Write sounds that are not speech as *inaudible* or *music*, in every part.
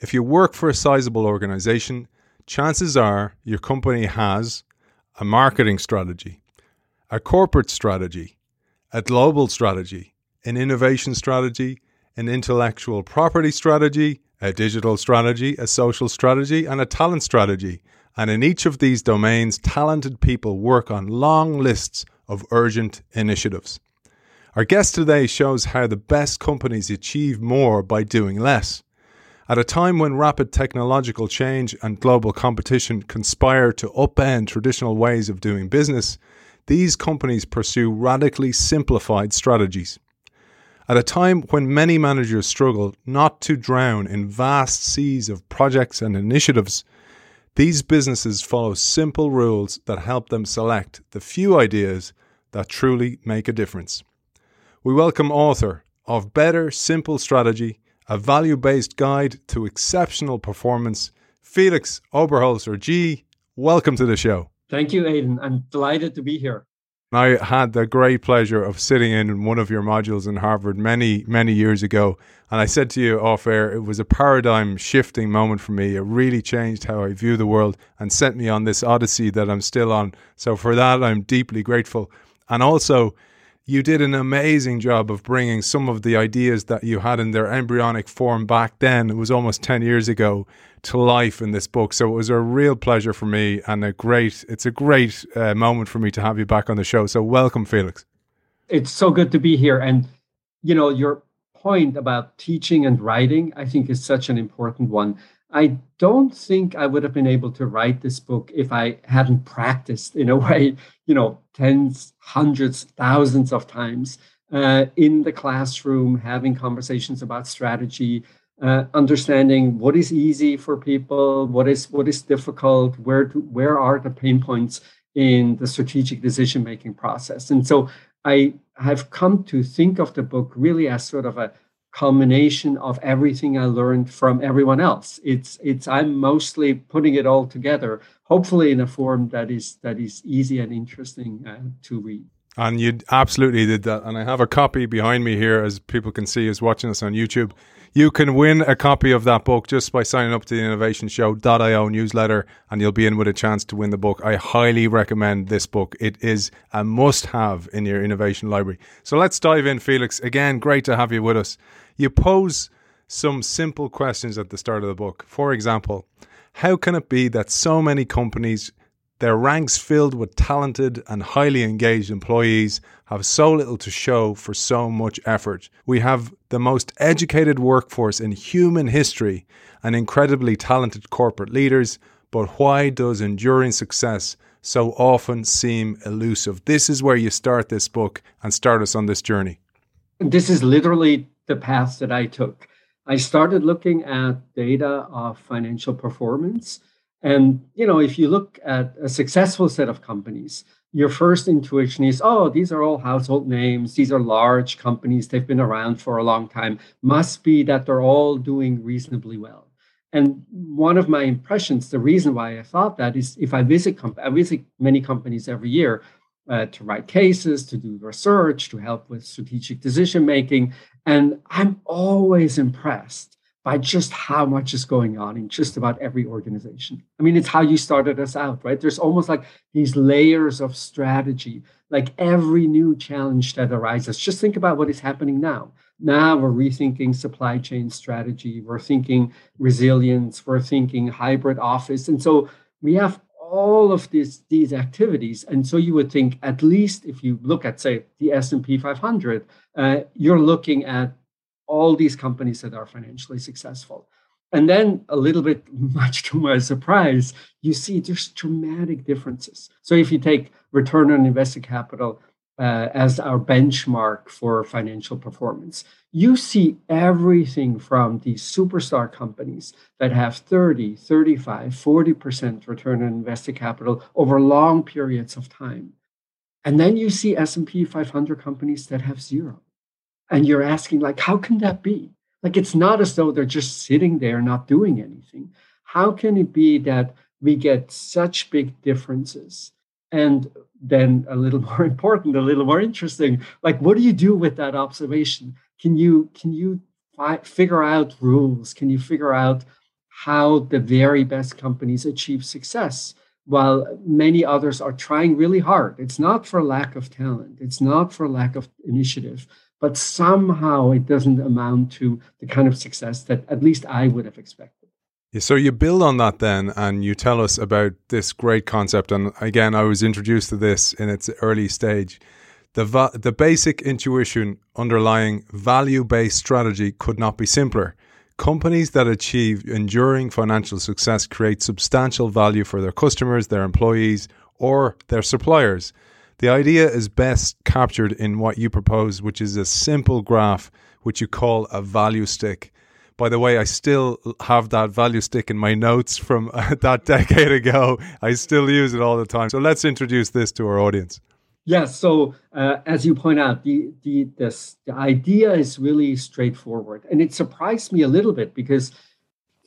If you work for a sizable organization, chances are your company has a marketing strategy, a corporate strategy, a global strategy, an innovation strategy, an intellectual property strategy, a digital strategy, a social strategy, and a talent strategy. And in each of these domains, talented people work on long lists of urgent initiatives. Our guest today shows how the best companies achieve more by doing less. At a time when rapid technological change and global competition conspire to upend traditional ways of doing business, these companies pursue radically simplified strategies. At a time when many managers struggle not to drown in vast seas of projects and initiatives, these businesses follow simple rules that help them select the few ideas that truly make a difference. We welcome author of Better Simpler Strategy a value based guide to exceptional performance. Felix Oberholzer-Gee, welcome to the show. Thank you, Aidan. I'm delighted to be here. I had the great pleasure of sitting in one of your modules in Harvard many, many years ago. And I said to you off air, it was a paradigm shifting moment for me. It really changed how I view the world and sent me on this odyssey that I'm still on. So for that, I'm deeply grateful. And also, you did an amazing job of bringing some of the ideas that you had in their embryonic form back then. It was almost 10 years ago to life in this book. So it was a real pleasure for me and a great, it's a great uh, moment for me to have you back on the show. So welcome, Felix. It's so good to be here. And, you know, your point about teaching and writing, I think is such an important one. I don't think I would have been able to write this book if I hadn't practiced in a *laughs* way, you know, tens, hundreds, thousands of times uh, in the classroom, having conversations about strategy, uh, understanding what is easy for people, what is what is difficult, where to, where are the pain points in the strategic decision making process, and so I have come to think of the book really as sort of a culmination of everything I learned from everyone else. It's it's I'm mostly putting it all together, hopefully in a form that is that is easy and interesting uh, to read. And you absolutely did that. And I have a copy behind me here, as people can see, is watching us on YouTube. You can win a copy of that book just by signing up to the innovationshow.io newsletter, and you'll be in with a chance to win the book. I highly recommend this book. It is a must have in your innovation library. So let's dive in, Felix. Again, great to have you with us. You pose some simple questions at the start of the book. For example, how can it be that so many companies their ranks filled with talented and highly engaged employees have so little to show for so much effort. We have the most educated workforce in human history and incredibly talented corporate leaders, but why does enduring success so often seem elusive? This is where you start this book and start us on this journey. This is literally the path that I took. I started looking at data of financial performance and you know, if you look at a successful set of companies, your first intuition is, oh, these are all household names. These are large companies. They've been around for a long time. Must be that they're all doing reasonably well. And one of my impressions, the reason why I thought that is, if I visit, comp- I visit many companies every year uh, to write cases, to do research, to help with strategic decision making, and I'm always impressed by just how much is going on in just about every organization. I mean, it's how you started us out, right? There's almost like these layers of strategy, like every new challenge that arises. Just think about what is happening now. Now we're rethinking supply chain strategy, we're thinking resilience, we're thinking hybrid office. And so we have all of these these activities and so you would think at least if you look at say the s&p 500 uh, you're looking at all these companies that are financially successful. And then a little bit, *laughs* much to my surprise, you see there's dramatic differences. So if you take return on invested capital uh, as our benchmark for financial performance, you see everything from these superstar companies that have 30, 35, 40% return on invested capital over long periods of time. And then you see S&P 500 companies that have zero and you're asking like how can that be? Like it's not as though they're just sitting there not doing anything. How can it be that we get such big differences? And then a little *laughs* more important a little more interesting like what do you do with that observation? Can you can you fi- figure out rules? Can you figure out how the very best companies achieve success while many others are trying really hard. It's not for lack of talent, it's not for lack of initiative, but somehow it doesn't amount to the kind of success that at least I would have expected. So you build on that then, and you tell us about this great concept. And again, I was introduced to this in its early stage. The, va- the basic intuition underlying value based strategy could not be simpler. Companies that achieve enduring financial success create substantial value for their customers, their employees, or their suppliers. The idea is best captured in what you propose, which is a simple graph which you call a value stick. By the way, I still have that value stick in my notes from *laughs* that decade ago. I still use it all the time. So let's introduce this to our audience. Yes. So uh, as you point out, the the this, the idea is really straightforward, and it surprised me a little bit because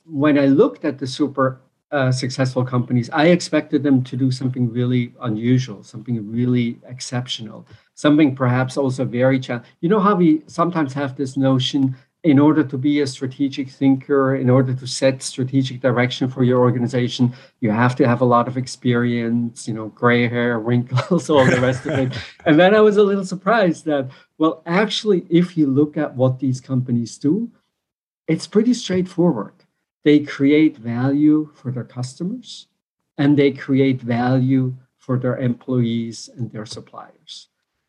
when I looked at the super uh, successful companies, I expected them to do something really unusual, something really exceptional, something perhaps also very challenging. You know how we sometimes have this notion in order to be a strategic thinker, in order to set strategic direction for your organization, you have to have a lot of experience, you know, gray hair, *laughs* wrinkles, all the rest of it. *laughs* And then I was a little surprised that, well, actually, if you look at what these companies do, it's pretty straightforward. They create value for their customers and they create value for their employees and their suppliers.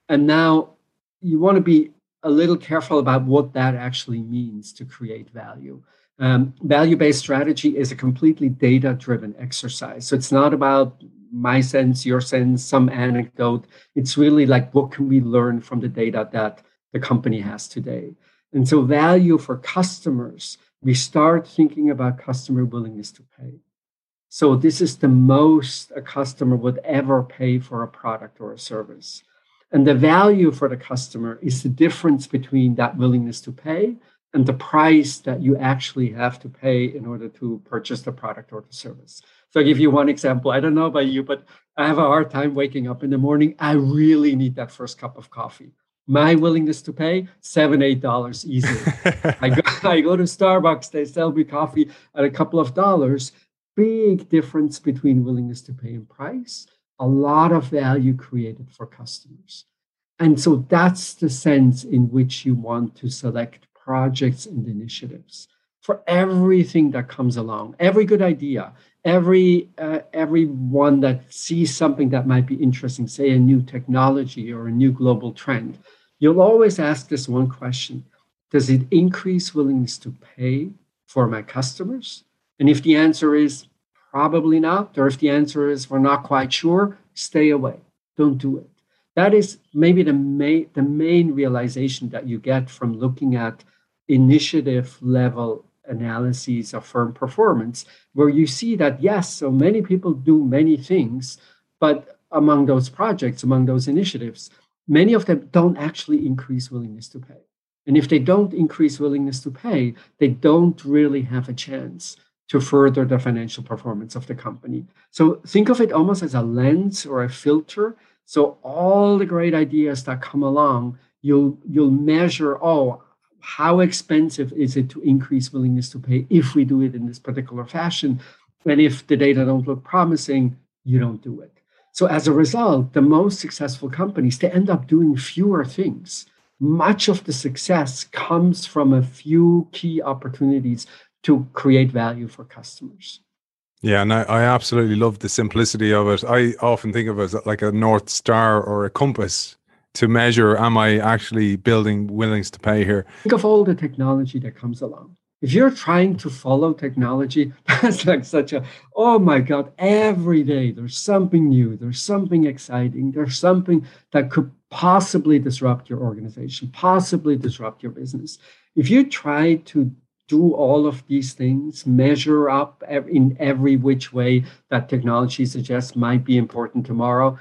And now you want to be a little careful about what that actually means to create value. Um, value based strategy is a completely data driven exercise. So it's not about my sense, your sense, some anecdote. It's really like what can we learn from the data that the company has today? And so, value for customers, we start thinking about customer willingness to pay. So, this is the most a customer would ever pay for a product or a service. And the value for the customer is the difference between that willingness to pay and the price that you actually have to pay in order to purchase the product or the service. So I'll give you one example. I don't know about you, but I have a hard time waking up in the morning. I really need that first cup of coffee. My willingness to pay, seven, eight dollars easily. I, go, *laughs* I go to Starbucks, they sell me coffee at a couple of dollars. Big difference between willingness to pay and price a lot of value created for customers. And so that's the sense in which you want to select projects and initiatives for everything that comes along, every good idea, every uh, everyone that sees something that might be interesting, say a new technology or a new global trend. You'll always ask this one question: Does it increase willingness to pay for my customers? And if the answer is Probably not. Or if the answer is we're not quite sure, stay away. Don't do it. That is maybe the main the main realization that you get from looking at initiative level analyses of firm performance, where you see that yes, so many people do many things, but among those projects, among those initiatives, many of them don't actually increase willingness to pay. And if they don't increase willingness to pay, they don't really have a chance to further the financial performance of the company. So think of it almost as a lens or a filter. So all the great ideas that come along, you'll you'll measure, oh, how expensive is it to increase willingness to pay if we do it in this particular fashion? And if the data don't look promising, you don't do it. So as a result, the most successful companies, they end up doing fewer things. Much of the success comes from a few key opportunities to create value for customers. Yeah, and I, I, absolutely love the simplicity of it. I often think of it as like a North Star or a compass to measure am I actually building willingness to pay here? Think of all the technology that comes along. If you're trying to follow technology, *laughs* that's like such a, oh my God, every day there's something new, there's something exciting, there's something that could possibly disrupt your organization, possibly disrupt your business. If you try to do all of these things, measure up in every which way that technology suggests might be important tomorrow,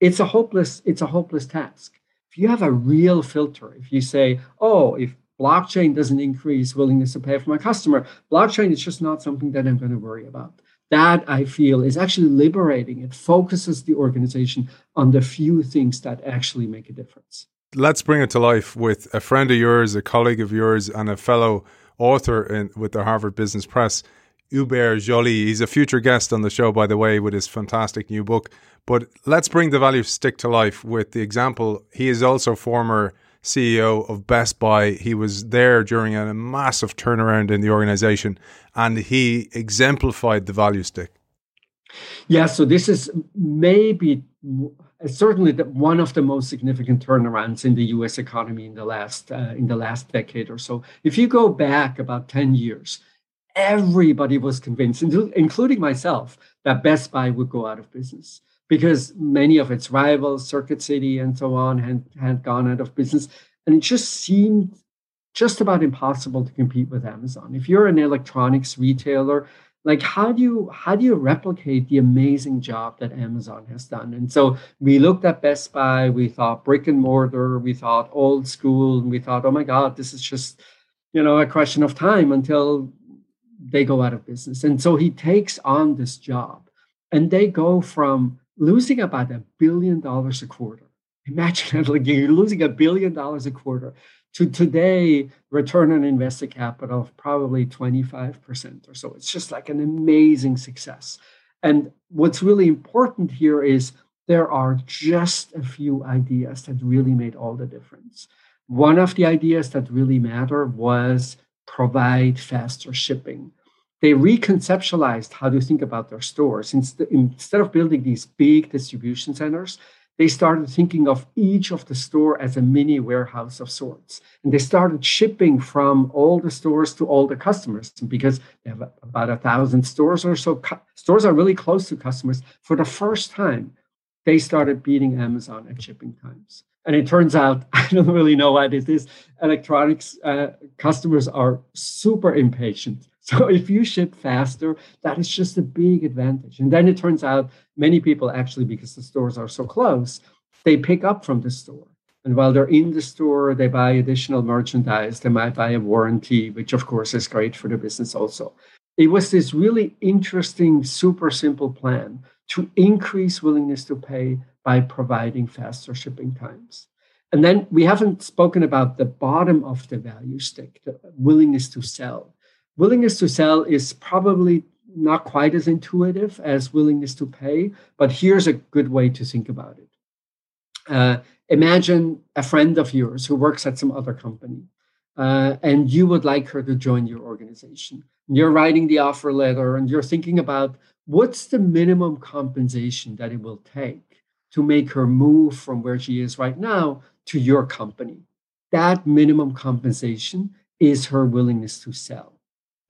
it's a hopeless, it's a hopeless task. If you have a real filter, if you say, oh, if blockchain doesn't increase willingness to pay for my customer, blockchain is just not something that I'm going to worry about. That I feel is actually liberating. It focuses the organization on the few things that actually make a difference. Let's bring it to life with a friend of yours, a colleague of yours, and a fellow author in, with the Harvard Business Press. Hubert Joly. He's a future guest on the show, by the way, with his fantastic new book. But let's bring the value stick to life with the example. He is also former CEO of Best Buy. He was there during a massive turnaround in the organization and he exemplified the value stick. Yeah, so this is maybe certainly the, one of the most significant turnarounds in the U.S. economy in the last uh, in the last decade or so. If you go back about ten years, everybody was convinced, including myself, that Best Buy would go out of business because many of its rivals, Circuit City and so on, had, had gone out of business. And it just seemed just about impossible to compete with Amazon. If you're an electronics retailer, like how do you how do you replicate the amazing job that Amazon has done? And so we looked at Best Buy, we thought brick and mortar, we thought old school, and we thought, oh my God, this is just you know a question of time until they go out of business. And so he takes on this job, and they go from losing about a billion dollars a quarter. *laughs* Imagine that, like you're losing a billion dollars a quarter to today return on invested capital of probably 25% or so. It's just like an amazing success. And what's really important here is there are just a few ideas that really made all the difference. One of the ideas that really matter was provide faster shipping they reconceptualized how to think about their stores. Instead of building these big distribution centers, they started thinking of each of the store as a mini warehouse of sorts. And they started shipping from all the stores to all the customers because they have about a thousand stores or so. Stores are really close to customers. For the first time, they started beating Amazon at shipping times. And it turns out, *laughs* I don't really know why this is, electronics uh, customers are super impatient. *laughs* So if you ship faster, that is just a big advantage. And then it turns out many people actually, because the stores are so close, they pick up from the store. And while they're in the store, they buy additional merchandise. They might buy a warranty, which of course is great for the business also. It was this really interesting, super simple plan to increase willingness to pay by providing faster shipping times. And then we haven't spoken about the bottom of the value stick, the willingness to sell. Willingness to sell is probably not quite as intuitive as willingness to pay, but here's a good way to think about it. Uh, imagine a friend of yours who works at some other company, uh, and you would like her to join your organization. You're writing the offer letter and you're thinking about what's the minimum compensation that it will take to make her move from where she is right now to your company. That minimum compensation is her willingness to sell.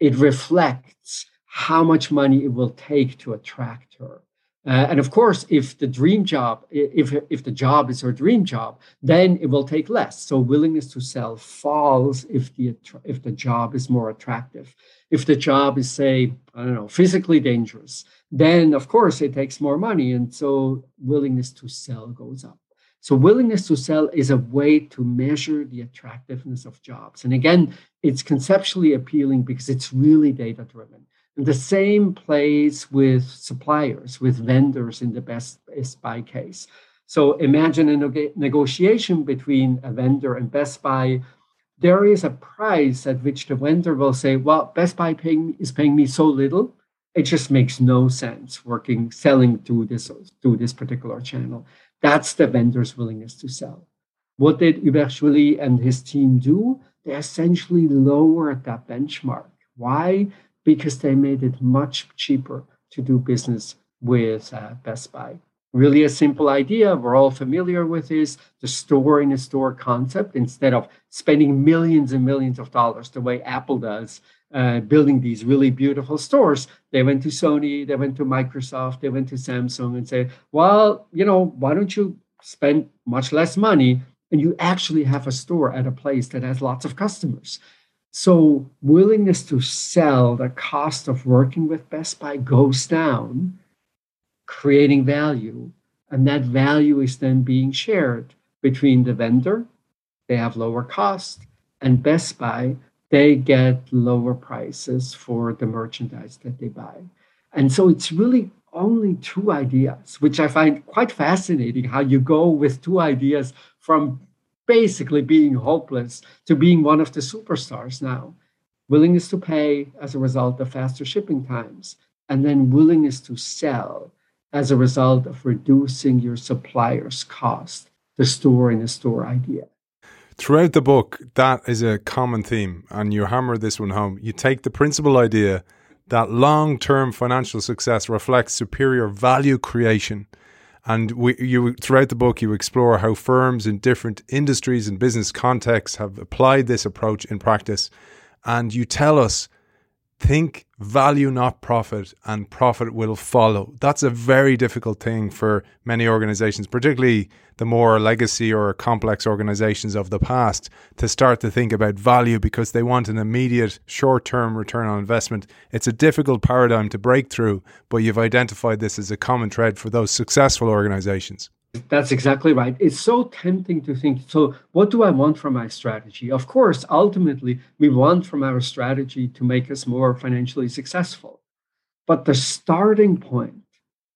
It reflects how much money it will take to attract her. Uh, and of course, if the dream job, if, if the job is her dream job, then it will take less. So willingness to sell falls if the if the job is more attractive. If the job is, say, I don't know, physically dangerous, then of course it takes more money, and so willingness to sell goes up. So willingness to sell is a way to measure the attractiveness of jobs. And again, it's conceptually appealing because it's really data driven. And the same plays with suppliers, with vendors in the Best, Buy case. So imagine a negotiation between a vendor and Best Buy. There is a price at which the vendor will say, well, Best Buy paying, is paying me so little, it just makes no sense working, selling through this, through this particular channel. That's the vendor's willingness to sell. What did Hubert and his team do? They essentially lowered that benchmark. Why? because they made it much cheaper to do business with uh, Best Buy. Really, a simple idea we're all familiar with is the store in a store concept. Instead of spending millions and millions of dollars the way Apple does, uh, building these really beautiful stores, they went to Sony, they went to Microsoft, they went to Samsung and say, well, you know, why don't you spend much less money and you actually have a store at a place that has lots of customers? So, willingness to sell, the cost of working with Best Buy goes down, creating value. And that value is then being shared between the vendor, they have lower cost, and Best Buy, they get lower prices for the merchandise that they buy. And so it's really only two ideas, which I find quite fascinating how you go with two ideas from basically being hopeless to being one of the superstars now. willingness to pay as a result of faster shipping times, and then willingness to sell as a result of reducing your supplier's cost, the store in a store idea. Throughout the book, that is a common theme, and you hammer this one home. You take the principal idea that long term financial success reflects superior value creation. And we, you, throughout the book, you explore how firms in different industries and business contexts have applied this approach in practice. And you tell us think value, not profit, and profit will follow. That's a very difficult thing for many organizations, particularly the more legacy or complex organizations of the past, to start to think about value because they want an immediate short term return on investment. It's a difficult paradigm to break through, but you've identified this as a common thread for those successful organizations. That's exactly right. It's so tempting to think so, what do I want from my strategy? Of course, ultimately, we want from our strategy to make us more financially successful. But the starting point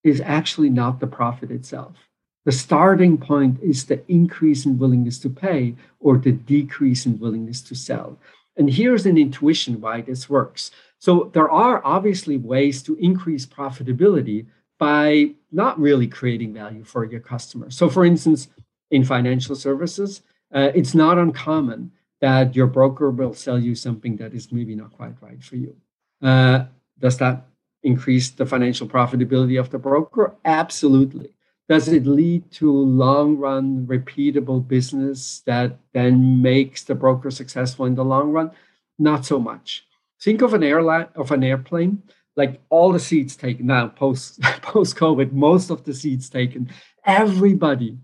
is actually not the profit itself. The starting point is the increase in willingness to pay or the decrease in willingness to sell. And here's an intuition why this works. So, there are obviously ways to increase profitability by not really creating value for your customers. So, for instance, in financial services, uh, it's not uncommon that your broker will sell you something that is maybe not quite right for you. Uh, does that increase the financial profitability of the broker? Absolutely. Does it lead to long run repeatable business that then makes the broker successful in the long run? Not so much. Think of an airline of an airplane like all the seats taken now post *laughs* post COVID, most of the seats taken, everybody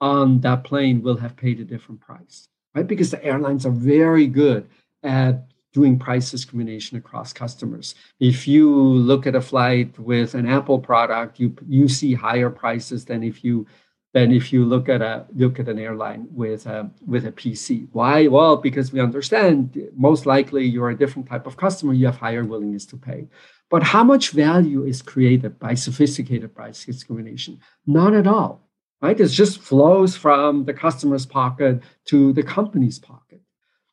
on that plane will have paid a different price, right? Because the airlines are very good at doing price discrimination across customers. If you look at a flight with an Apple product, you you see higher prices than if you than if you look at a look at an airline with a with a PC. Why? Well, because we understand most likely you're a different type of customer, you have higher willingness to pay. But how much value is created by sophisticated price discrimination? Not at all. Right? It just flows from the customer's pocket to the company's pocket.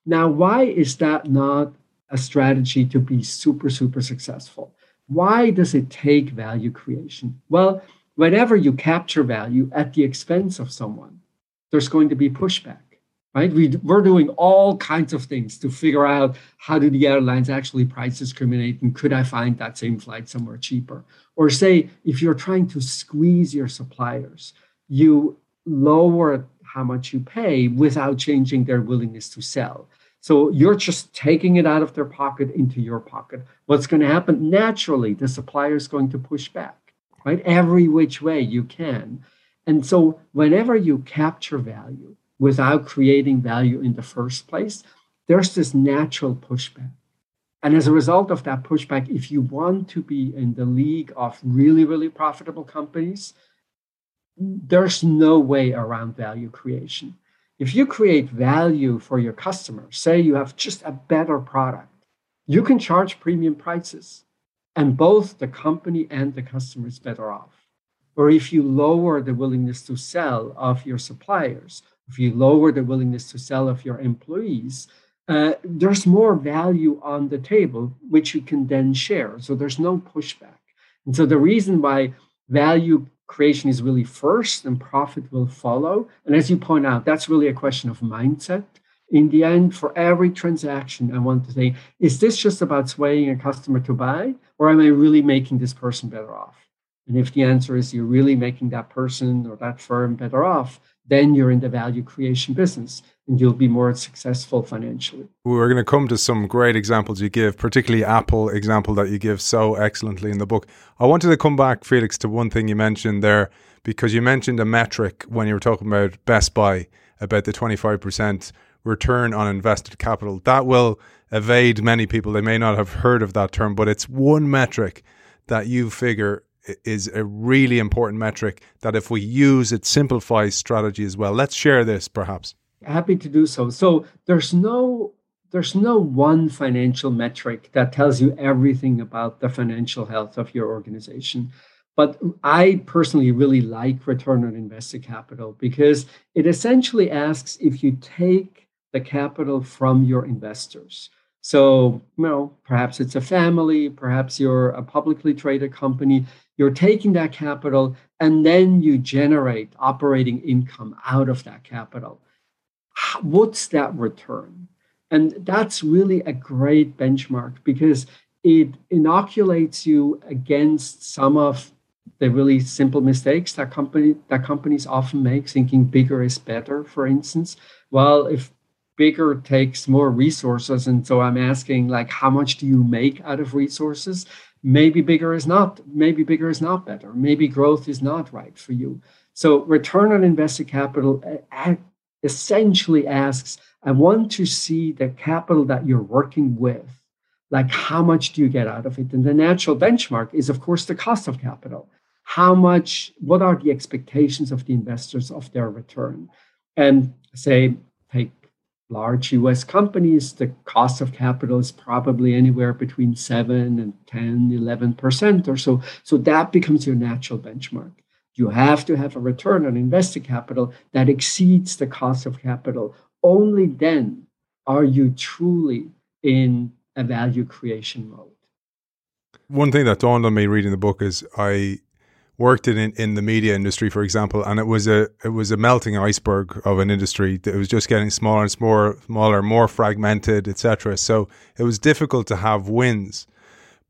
Now, why is that not a strategy to be super, super successful? Why does it take value creation? Well, whenever you capture value at the expense of someone, there's going to be pushback right? We, we're doing all kinds of things to figure out how do the airlines actually price discriminate and could I find that same flight somewhere cheaper? Or say, if you're trying to squeeze your suppliers, you lower how much you pay without changing their willingness to sell. So you're just taking it out of their pocket into your pocket. What's going to happen? Naturally, the supplier is going to push back, right? Every which way you can. And so whenever you capture value, without creating value in the first place, there's this natural pushback. And as a result of that pushback, if you want to be in the league of really, really profitable companies, there's no way around value creation. If you create value for your customers, say you have just a better product, you can charge premium prices, and both the company and the customer is better off. Or if you lower the willingness to sell of your suppliers, if you lower the willingness to sell of your employees, uh, there's more value on the table, which you can then share. So there's no pushback. And so the reason why value creation is really first and profit will follow. And as you point out, that's really a question of mindset. In the end, for every transaction, I want to say, is this just about swaying a customer to buy, or am I really making this person better off? And if the answer is you're really making that person or that firm better off, then you're in the value creation business and you'll be more successful financially. We're going to come to some great examples you give, particularly Apple example that you give so excellently in the book. I wanted to come back, Felix, to one thing you mentioned there because you mentioned a metric when you were talking about Best Buy about the 25% return on invested capital. That will evade many people. They may not have heard of that term, but it's one metric that you figure is a really important metric that if we use it simplifies strategy as well. Let's share this perhaps. Happy to do so. So there's no there's no one financial metric that tells you everything about the financial health of your organization. But I personally really like return on invested capital because it essentially asks if you take the capital from your investors, So, you know, perhaps it's a family, perhaps you're a publicly traded company. You're taking that capital and then you generate operating income out of that capital. What's that return? And that's really a great benchmark because it inoculates you against some of the really simple mistakes that company that companies often make, thinking bigger is better, for instance. Well, if bigger takes more resources, and so I'm asking, like, how much do you make out of resources? Maybe bigger is not, maybe bigger is not better. Maybe growth is not right for you. So return on invested capital uh, essentially asks, I want to see the capital that you're working with. Like, how much do you get out of it? And the natural benchmark is, of course, the cost of capital. How much, what are the expectations of the investors of their return? And say, large US companies, the cost of capital is probably anywhere between 7 and 10, 11% or so. So that becomes your natural benchmark. You have to have a return on invested capital that exceeds the cost of capital. Only then are you truly in a value creation mode. One thing that dawned on me reading the book is I worked in in the media industry, for example, and it was a it was a melting iceberg of an industry that was just getting smaller and smaller, smaller, more fragmented, etc. So it was difficult to have wins.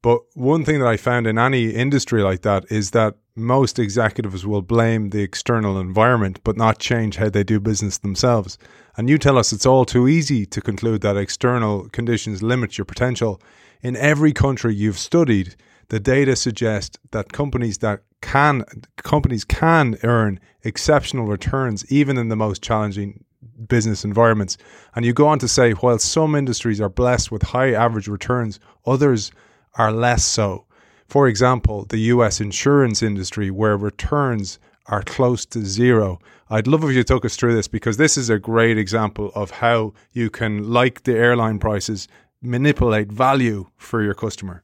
But one thing that I found in any industry like that is that most executives will blame the external environment but not change how they do business themselves. And you tell us it's all too easy to conclude that external conditions limit your potential. In every country you've studied, the data suggest that companies that can companies can earn exceptional returns even in the most challenging business environments. And you go on to say while some industries are blessed with high average returns, others are less so. For example, the US insurance industry, where returns are close to zero. I'd love if you took us through this because this is a great example of how you can, like the airline prices, manipulate value for your customer.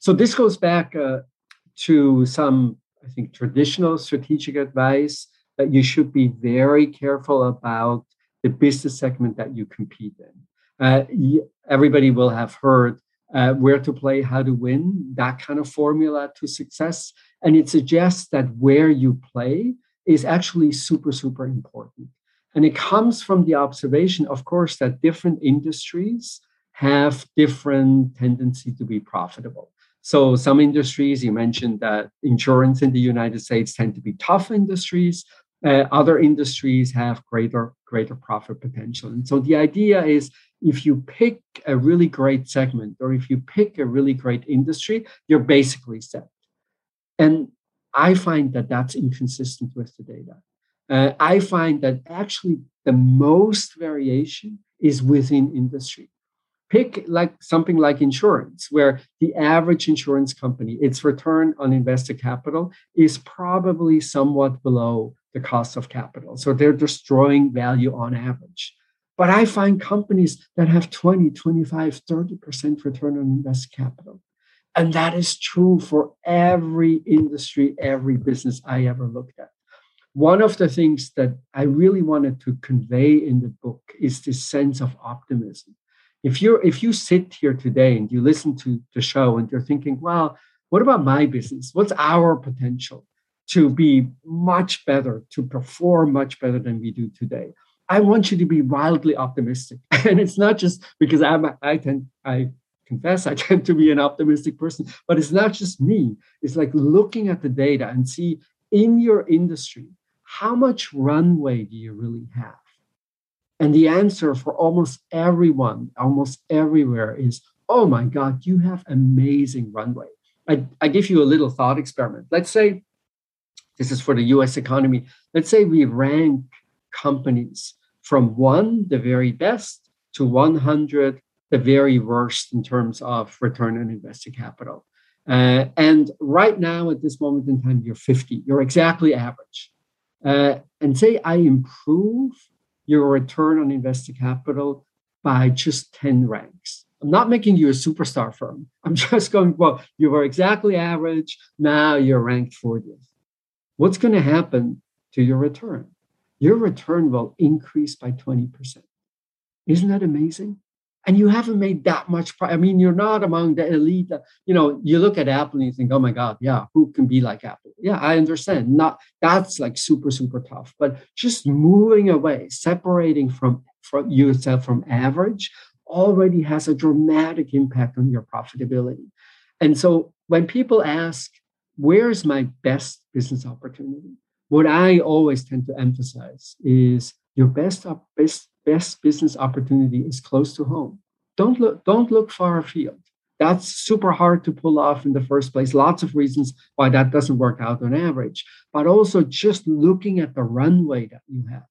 So this goes back uh, to some, I think, traditional strategic advice that you should be very careful about the business segment that you compete in. Uh, everybody will have heard uh, where to play, how to win, that kind of formula to success. And it suggests that where you play is actually super, super important. And it comes from the observation, of course, that different industries have different tendency to be profitable. So some industries, you mentioned that insurance in the United States tend to be tough industries. Uh, other industries have greater greater profit potential. And so the idea is if you pick a really great segment or if you pick a really great industry, you're basically set. And I find that that's inconsistent with the data. Uh, I find that actually the most variation is within industry. Pick like something like insurance, where the average insurance company, its return on invested capital is probably somewhat below the cost of capital. So they're destroying value on average. But I find companies that have 20, 25, 30% return on invested capital. And that is true for every industry, every business I ever looked at. One of the things that I really wanted to convey in the book is this sense of optimism. If you're if you sit here today and you listen to the show and you're thinking, well, what about my business? What's our potential to be much better, to perform much better than we do today? I want you to be wildly optimistic. *laughs* And it's not just because I'm I tend I confess I *laughs* tend to be an optimistic person, but it's not just me. It's like looking at the data and see in your industry, how much runway do you really have? And the answer for almost everyone, almost everywhere is, oh my God, you have amazing runway. I, I give you a little thought experiment. Let's say this is for the US economy. Let's say we rank companies from one, the very best, to 100, the very worst in terms of return on invested capital. Uh, and right now, at this moment in time, you're 50. You're exactly average. Uh, and say I improve your return on invested capital by just 10 ranks. I'm not making you a superstar firm. *laughs* I'm just going, well, you were exactly average. Now you're ranked 40th. What's going to happen to your return? your return will increase by 20%. Isn't that amazing? And you haven't made that much. Pro- I mean, you're not among the elite. Uh, you know, you look at Apple and you think, "Oh my God, yeah, who can be like Apple?" Yeah, I understand. Not that's like super super tough, but just moving away, separating from from yourself from average, already has a dramatic impact on your profitability. And so when people ask, "Where's my best business opportunity?" What I always tend to emphasize is your best best best business opportunity is close to home. Don't look, don't look far afield. That's super hard to pull off in the first place. Lots of reasons why that doesn't work out on average. But also just looking at the runway that you have.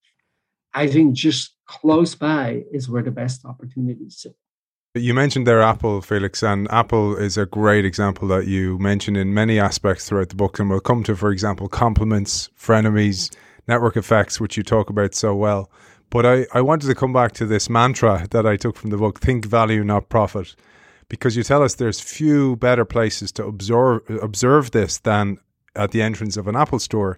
I think just close by is where the best opportunities sit. You mentioned there Apple, Felix, and Apple is a great example that you mention in many aspects throughout the book. And we'll come to, for example, complements, frenemies, network effects, which you talk about so well. But I, I wanted to come back to this mantra that I took from the book think value, not profit. Because you tell us there's few better places to observe, observe this than at the entrance of an Apple store.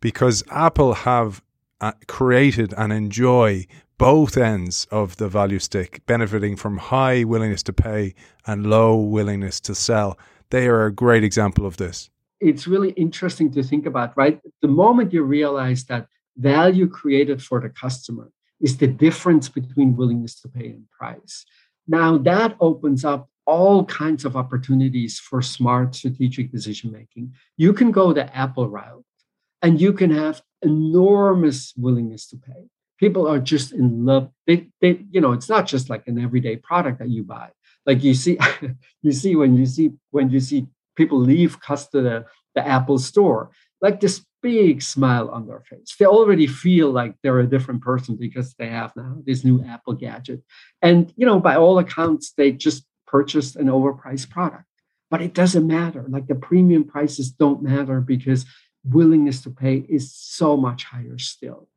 Because Apple have uh, created and enjoy both ends of the value stick, benefiting from high willingness to pay and low willingness to sell. They are a great example of this. It's really interesting to think about, right? The moment you realize that value created for the customer is the difference between willingness to pay and price. Now, that opens up all kinds of opportunities for smart strategic decision making. You can go the Apple route and you can have enormous willingness to pay. People are just in love. They, they, you know, it's not just like an everyday product that you buy. Like you see, *laughs* you see when you see when you see people leave the, the Apple store, like this big smile on their face. They already feel like they're a different person because they have now this new Apple gadget. And, you know, by all accounts, they just purchased an overpriced product. But it doesn't matter. Like the premium prices don't matter because willingness to pay is so much higher still.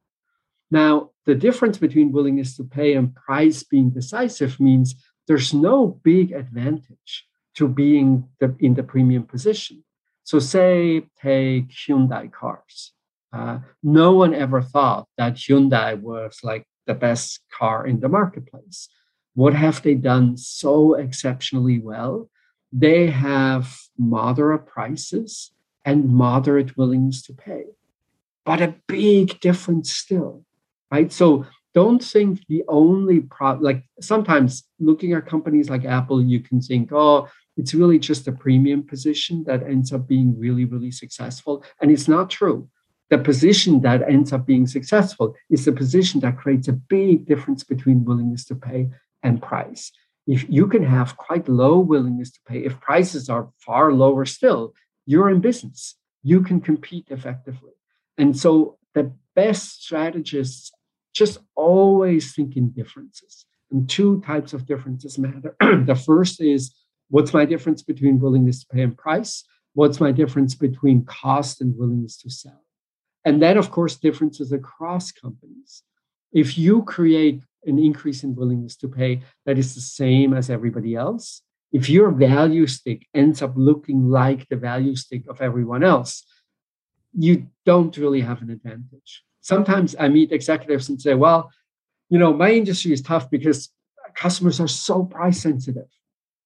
Now, the difference between willingness to pay and price being decisive means there's no big advantage to being the, in the premium position. So, say, take Hyundai cars. Uh, no one ever thought that Hyundai was like the best car in the marketplace. What have they done so exceptionally well? They have moderate prices and moderate willingness to pay, but a big difference still, right? So don't think the only pro like sometimes looking at companies like Apple, you can think, oh, it's really just a premium position that ends up being really, really successful. And it's not true. The position that ends up being successful is the position that creates a big difference between willingness to pay and price. If you can have quite low willingness to pay, if prices are far lower still, you're in business. You can compete effectively. And so the best strategists just always think in differences. And two types of differences matter. *clears throat* the first is What's my difference between willingness to pay and price? What's my difference between cost and willingness to sell? And then, of course, differences across companies. If you create an increase in willingness to pay that is the same as everybody else, if your value stick ends up looking like the value stick of everyone else, you don't really have an advantage. Sometimes I meet executives and say, well, you know, my industry is tough because customers are so price sensitive.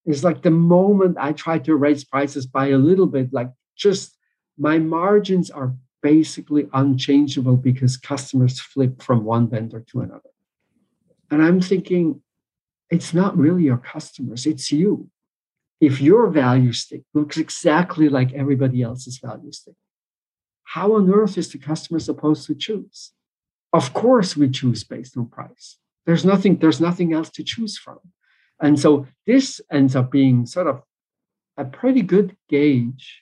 It's like the moment I try to raise prices by a little bit, like just my margins are basically unchangeable because customers flip from one vendor to another. And I'm thinking, it's not really your customers, it's you. If your value stick looks exactly like everybody else's value stick, how on earth is the customer supposed to choose? Of course, we choose based on price. There's nothing, there's nothing else to choose from. And so this ends up being sort of a pretty good gauge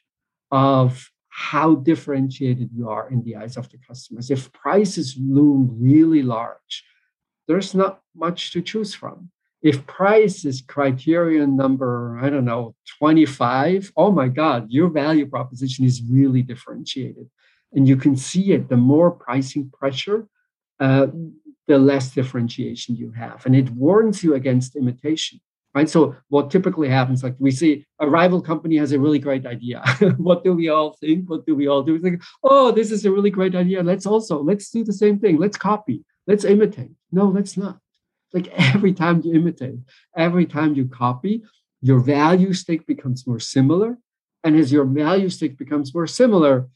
of how differentiated you are in the eyes of the customers. If prices loom really large, there's not much to choose from. If price is criterion number, I don't know, 25, oh my God, your value proposition is really differentiated. And you can see it. The more pricing pressure, uh, the less differentiation you have. And it warns you against imitation. Right. So what typically happens, like we see a rival company has a really great idea. *laughs* what do we all think? What do we all do? We think, oh, this is a really great idea. Let's also let's do the same thing. Let's copy. Let's imitate. No, let's not. Like *laughs* every time you imitate, every time you copy, your value stick becomes more similar. And as your value stick becomes more similar,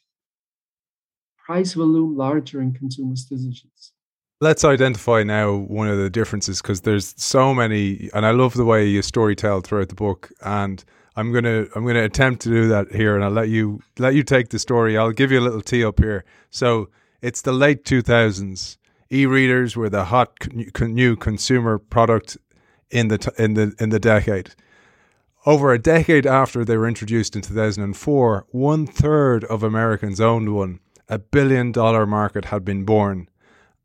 price will loom larger in consumers' decisions. Let's identify now one of the differences because there's so many, and I love the way you storytell throughout the book. And I'm gonna I'm gonna attempt to do that here, and I'll let you let you take the story. I'll give you a little tee up here. So it's the late 2000s. E-readers were the hot new consumer product in the in the in the decade. Over a decade after they were introduced in 2004, one third of Americans owned one. A billion dollar market had been born.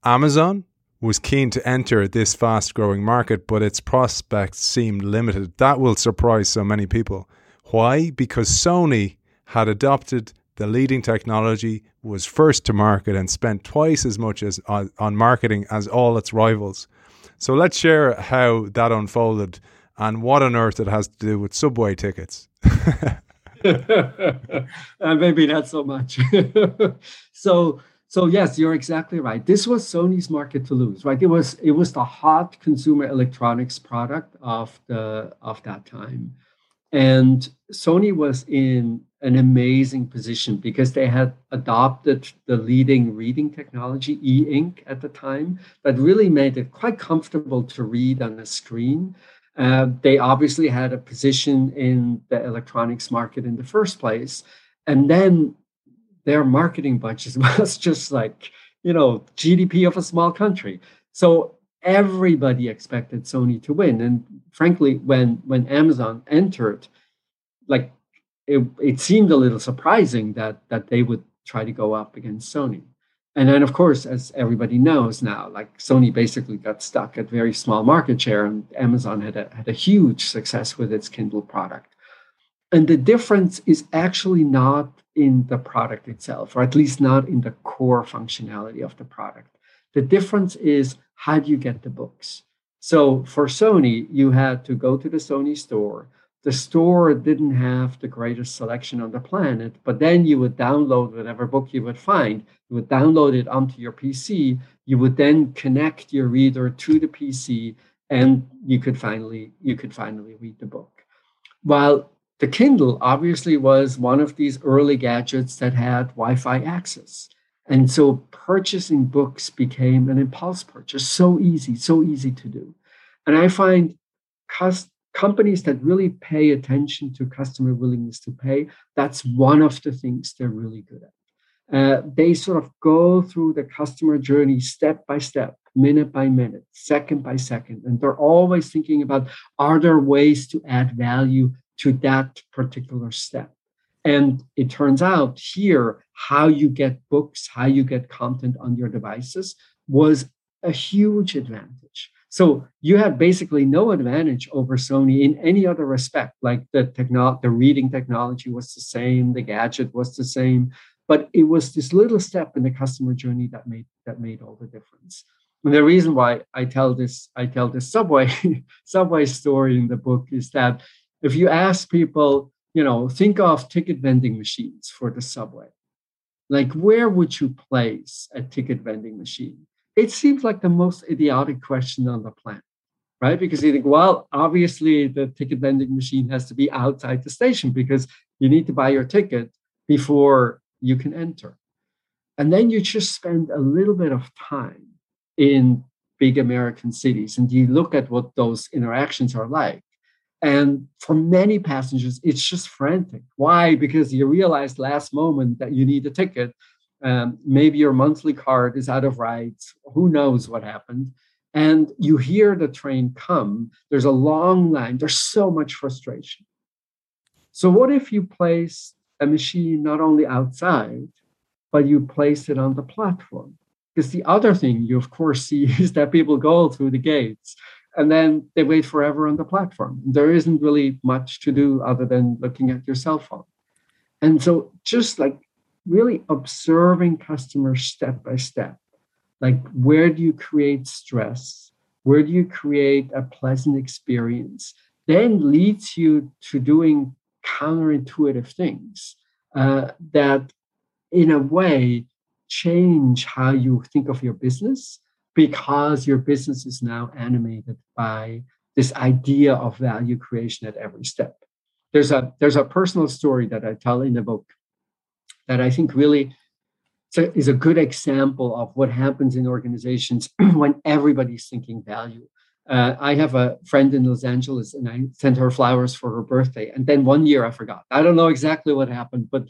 Amazon was keen to enter this fast growing market, but its prospects seemed limited. That will surprise so many people. Why? Because Sony had adopted the leading technology, was first to market, and spent twice as much as on, on marketing as all its rivals. So let's share how that unfolded and what on earth it has to do with subway tickets. *laughs* *laughs* uh, maybe not so much. *laughs* so so yes, you're exactly right. This was Sony's market to lose, right? It was it was the hot consumer electronics product of the of that time. And Sony was in an amazing position because they had adopted the leading reading technology, e ink, at the time, that really made it quite comfortable to read on a screen. Uh, they obviously had a position in the electronics market in the first place. And then their marketing budget *laughs* was just like, you know, GDP of a small country. So everybody expected Sony to win. And frankly, when when Amazon entered, like it, it seemed a little surprising that that they would try to go up against Sony. And then, of course, as everybody knows now, like Sony basically got stuck at very small market share, and Amazon had a, had a huge success with its Kindle product. And the difference is actually not in the product itself, or at least not in the core functionality of the product. The difference is how do you get the books? So for Sony, you had to go to the Sony store, the store didn't have the greatest selection on the planet, but then you would download whatever book you would find, you would download it onto your PC, you would then connect your reader to the PC, and you could finally you could finally read the book. While the Kindle obviously was one of these early gadgets that had Wi-Fi access. And so purchasing books became an impulse purchase, so easy, so easy to do. And I find cost companies that really pay attention to customer willingness to pay, that's one of the things they're really good at. Uh, they sort of go through the customer journey step by step, minute by minute, second by second. And they're always thinking about are there ways to add value to that particular step? And it turns out here, how you get books, how you get content on your devices was a huge advantage. So you had basically no advantage over Sony in any other respect. Like the techno- the reading technology was the same, the gadget was the same, but it was this little step in the customer journey that made that made all the difference. And the reason why I tell this I tell this subway *laughs* subway story in the book is that if you ask people, you know, think of ticket vending machines for the subway. Like where would you place a ticket vending machine? it seems like the most idiotic question on the planet, right? Because you think, well, obviously the ticket vending machine has to be outside the station because you need to buy your ticket before you can enter. And then you just spend a little bit of time in big American cities and you look at what those interactions are like. And for many passengers, it's just frantic. Why? Because you realize last moment that you need a ticket um, maybe your monthly card is out of rights. Who knows what happened? And you hear the train come. There's a long line. There's so much frustration. So, what if you place a machine not only outside, but you place it on the platform? Because the other thing you, of course, *laughs* see is that people go through the gates and then they wait forever on the platform. There isn't really much to do other than looking at your cell phone. And so, just like really observing customers step by step. Like, where do you create stress? Where do you create a pleasant experience? Then leads you to doing counterintuitive things uh, that, in a way, change how you think of your business because your business is now animated by this idea of value creation at every step. There's a there's a personal story that I tell in the book that I think really is a good example of what happens in organizations *clears throat* when everybody's thinking value. Uh, I have a friend in Los Angeles and I sent her flowers for her birthday. And then one year I forgot. I don't know exactly what happened, but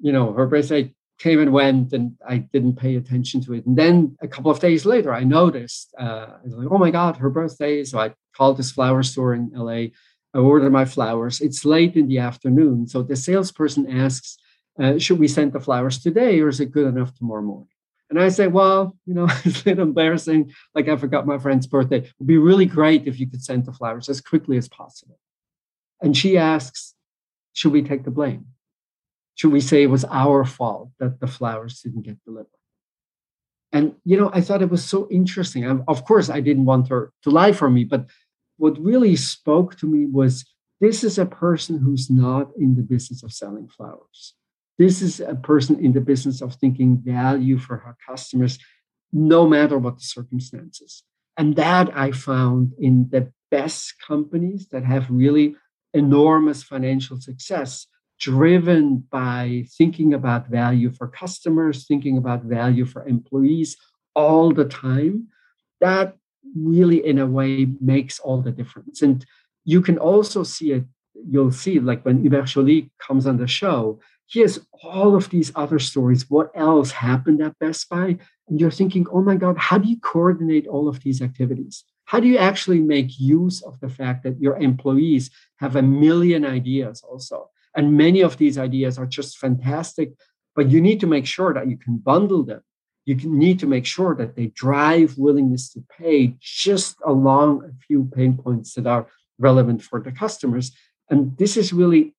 you know, her birthday came and went and I didn't pay attention to it. And then a couple of days later, I noticed, uh, I was like, oh my God, her birthday. So I called this flower store in LA. I ordered my flowers. It's late in the afternoon. So the salesperson asks, uh, should we send the flowers today or is it good enough tomorrow morning? And I say, well, you know, *laughs* it's a little embarrassing. Like I forgot my friend's birthday. It would be really great if you could send the flowers as quickly as possible. And she asks, should we take the blame? Should we say it was our fault that the flowers didn't get delivered? And, you know, I thought it was so interesting. And of course, I didn't want her to lie for me, but what really spoke to me was this is a person who's not in the business of selling flowers. This is a person in the business of thinking value for her customers, no matter what the circumstances. And that I found in the best companies that have really enormous financial success, driven by thinking about value for customers, thinking about value for employees all the time. That really, in a way, makes all the difference. And you can also see it, you'll see, like when Hubert comes on the show, he has all of these other stories. What else happened at Best Buy? And you're thinking, oh my God, how do you coordinate all of these activities? How do you actually make use of the fact that your employees have a million ideas also? And many of these ideas are just fantastic, but you need to make sure that you can bundle them. You can, need to make sure that they drive willingness to pay just along a few pain points that are relevant for the customers. And this is really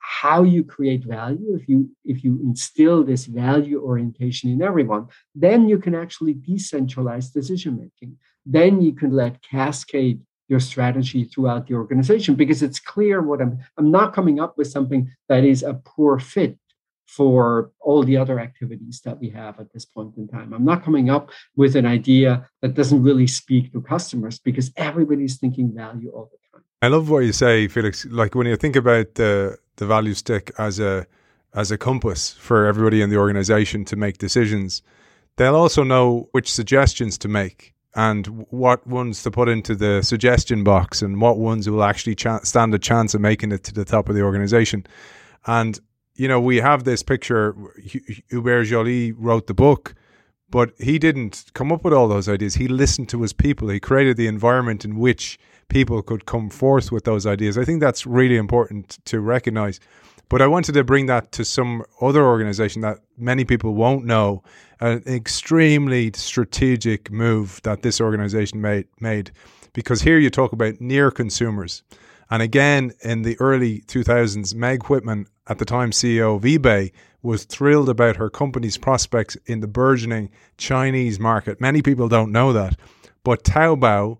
how you create value if you if you instill this value orientation in everyone then you can actually decentralize decision making then you can let cascade your strategy throughout the organization because it's clear what i'm i'm not coming up with something that is a poor fit for all the other activities that we have at this point in time. I'm not coming up with an idea that doesn't really speak to customers because everybody's thinking value all the time. I love what you say felix. Like when you think about the the value stick as a as a compass for everybody in the organization to make decisions. They'll also know which suggestions to make and what ones to put into the suggestion box and what ones will actually stand a chance of making it to the top of the organization. And you know, we have this picture. Hubert Joly wrote the book, but he didn't come up with all those ideas. He listened to his people. He created the environment in which people could come forth with those ideas. I think that's really important to recognize. But I wanted to bring that to some other organization that many people won't know. An extremely strategic move that this organization made, made. Because here you talk about near consumers. And again, in the early 2000s, Meg Whitman, at the time CEO of eBay, was thrilled about her company's prospects in the burgeoning Chinese market. Many people don't know that. But Taobao